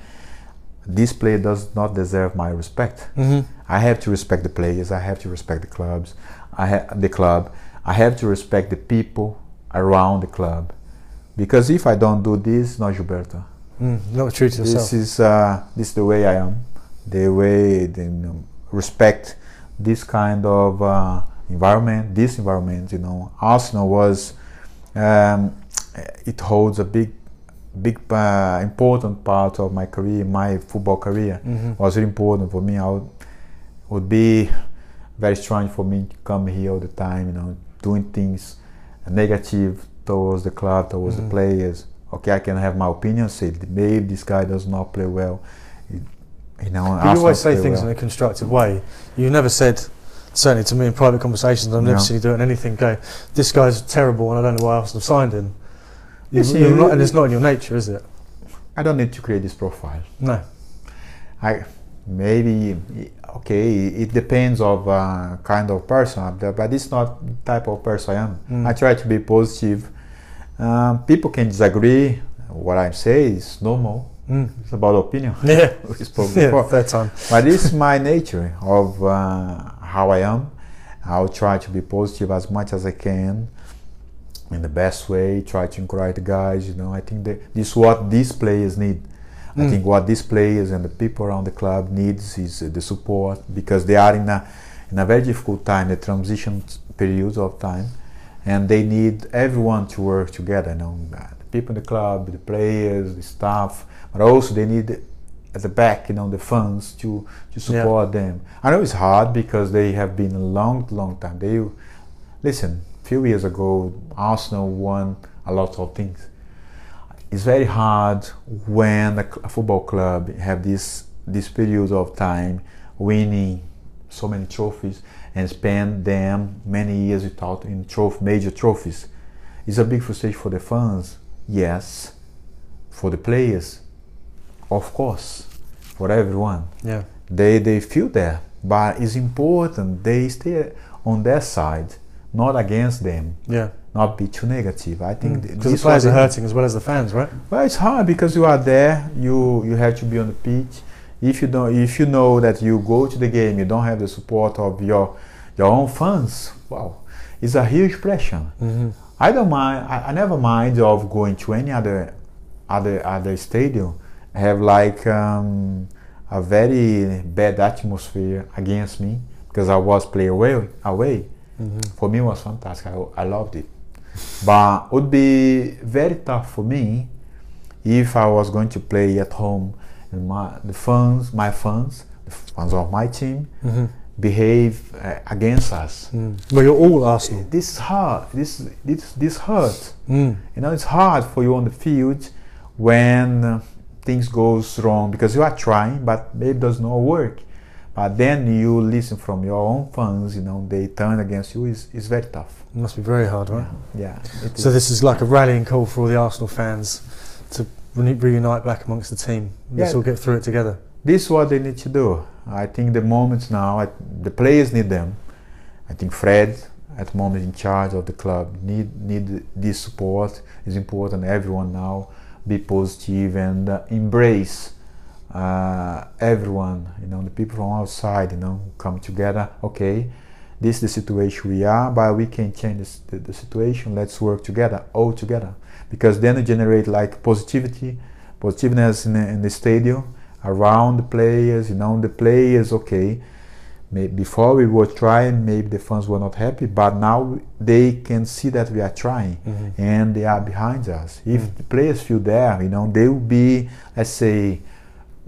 this player does not deserve my respect. Mhm. I have to respect the players. I have to respect the clubs. I ha- the club. I have to respect the people around the club, because if I don't do this, not Gilberto. Mm. Not true to yourself. This is uh, this is the way I am. The way you know, respect this kind of uh, environment. This environment, you know, Arsenal was. Um, it holds a big, big uh, important part of my career, my football career. Mhm. Was really important for me. I would, would be very strange for me to come here all the time. You know, doing things negative towards the club, towards Mhm. the players okay, I can have my opinion, say maybe this guy does not play well. You know. But you always say things well. in a constructive way. You never said, certainly to me in private conversations, I've never No. seen you doing anything go, this guy's terrible and I don't know why Arsenal signed him. You, Yes, you're not, and it's not in your nature, is it? I don't need to create this profile. No. I maybe okay. It depends of uh, kind of person, but it's not the type of person I am. Mm. I try to be positive. Um, people can disagree. What I say is normal. Mm. It's about opinion. Yeah. we spoke Yeah, before. fair time. but this is my nature of uh, how I am. I'll try to be positive as much as I can in the best way. Try to encourage the guys. You know, I think that this is what these players need. I Mm. think what these players and the people around the club needs is uh, the support because they are in a in a very difficult time, the transition period of time, and they need everyone to work together. You know, uh, the people in the club, the players, the staff, but also they need at the back, you know, the funds to to support them. I know it's hard because they have been a long, long time. They listen. A few years ago, Arsenal won a lot of things it's very hard when a football club have this this period of time winning so many trophies and spend them many years without in trophy, major trophies. It's a big frustration for the fans, yes. For the players, of course. For everyone, Yeah. they they feel that, but it's important they stay on their side, not against them, Yeah. not be too negative. I think hmm. th- Because the players are hurting as well as the fans, right? well, it's hard because you are there. You you have to be on the pitch. If you don't, if you know that you go to the game, you don't have the support of your your own fans. Wow, it's a huge pressure. Mm-hmm. I don't mind. I, I never mind of going to any other other other stadium. Have like um, a very bad atmosphere against me because I was play away away. Mm-hmm. For me, it was fantastic. I, I loved it. But would be very tough for me if I was going to play at home and my the fans, my fans, the fans of my team, Mm-hmm. Behave uh, against us. Mm. Well, you're all Arsenal. This is hard. This this this hurt. Mm. You know, it's hard for you on the field when uh, things goes wrong because you are trying, but it does not work. But then you listen from your own fans. You know, they turn against you. Is is very tough. It must be very hard, right? Yeah. it So is. this is like a rallying call for all the Arsenal fans to re- reunite back amongst the team. Let's Yeah. all get through it together. This is what they need to do. I think the moments now, I, the players need them. I think Fred, at the moment in charge of the club, need need this support. It's important. Everyone now be positive and uh, embrace uh, everyone. You know, the people from outside. You know, come together. Okay, this is the situation we are, but we can change the, the situation. Let's work together, all together, because then it generate like positivity, positiveness in the, in the stadium around the players. You know, the players. Okay, before we were trying, maybe the fans were not happy, but now they can see that we are trying Mm-hmm. and they are behind us. If Mm. the players feel there, you know, they will be, let's say,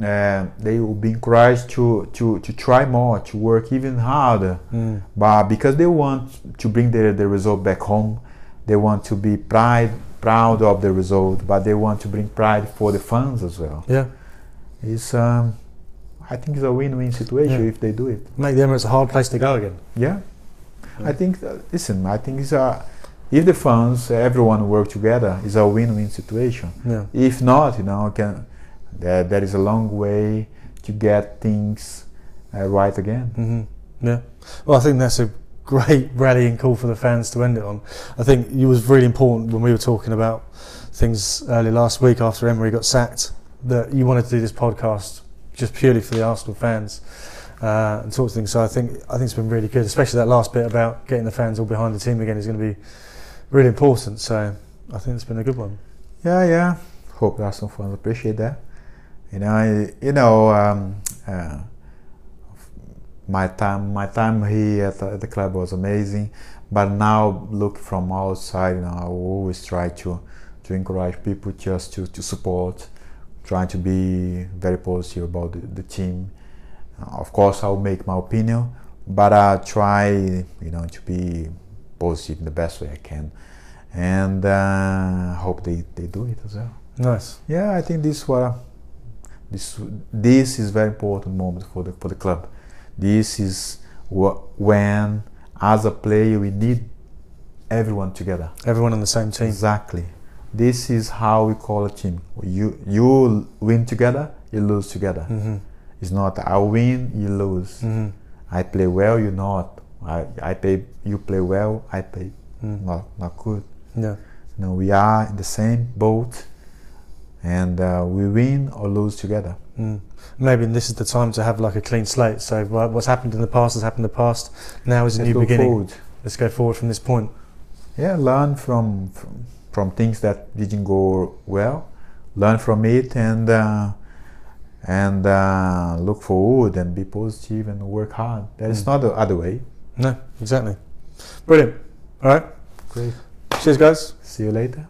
uh, they will be encouraged to, to, to try more, to work even harder. Mm. But because they want to bring the, the result back home, they want to be pride, proud of the result, but they want to bring pride for the fans as well. Yeah. It's, um, I think it's a win-win situation Yeah. if they do it. Make the Emirates a hard place to go again. Yeah, Yeah. I think. Uh, listen, I think it's a. If the fans, everyone work together, it's a win-win situation. Yeah. If not, you know, can there, there is a long way to get things uh, right again. Mm-hmm. Yeah. Well, I think that's a great rallying call for the fans to end it on. I think it was really important when we were talking about things early last week after Emery got sacked that you wanted to do this podcast just purely for the Arsenal fans uh, and talk to things. So I think I think it's been really good, especially that last bit about getting the fans all behind the team again is going to be really important. So I think it's been a good one. Yeah, yeah. Hope the Arsenal fans appreciate that. You know, I, you know, um, uh, my time, my time here at the, at the club was amazing. But now, look from outside, you know, I always try to to encourage people just to, to support, trying to be very positive about the, the team. Uh, of course, I'll make my opinion, but I try, you know, to be positive in the best way I can, and uh, hope they, they do it as well. Nice. Yeah, I think this is what This this is very important moment for the for the club. This is wh- when, as a player, we need everyone together. Everyone on the same team. Exactly. This is how we call a team. You you win together, you lose together. hmm It's not I win, you lose. hmm I play well, you not. I I play you play well, I play Mm. not not good. Yeah. No, we are in the same boat, and uh, we win or lose together. Mm. Maybe this is the time to have like a clean slate. So what's happened in the past has happened in the past. Now is a Let's new go beginning. forward. Let's go forward from this point. Yeah, learn from, from from things that didn't go well. Learn from it and uh, and uh, look forward and be positive and work hard. There is Mm. not the other way. No, exactly. Brilliant. All right. Great. Cheers, guys. See you later.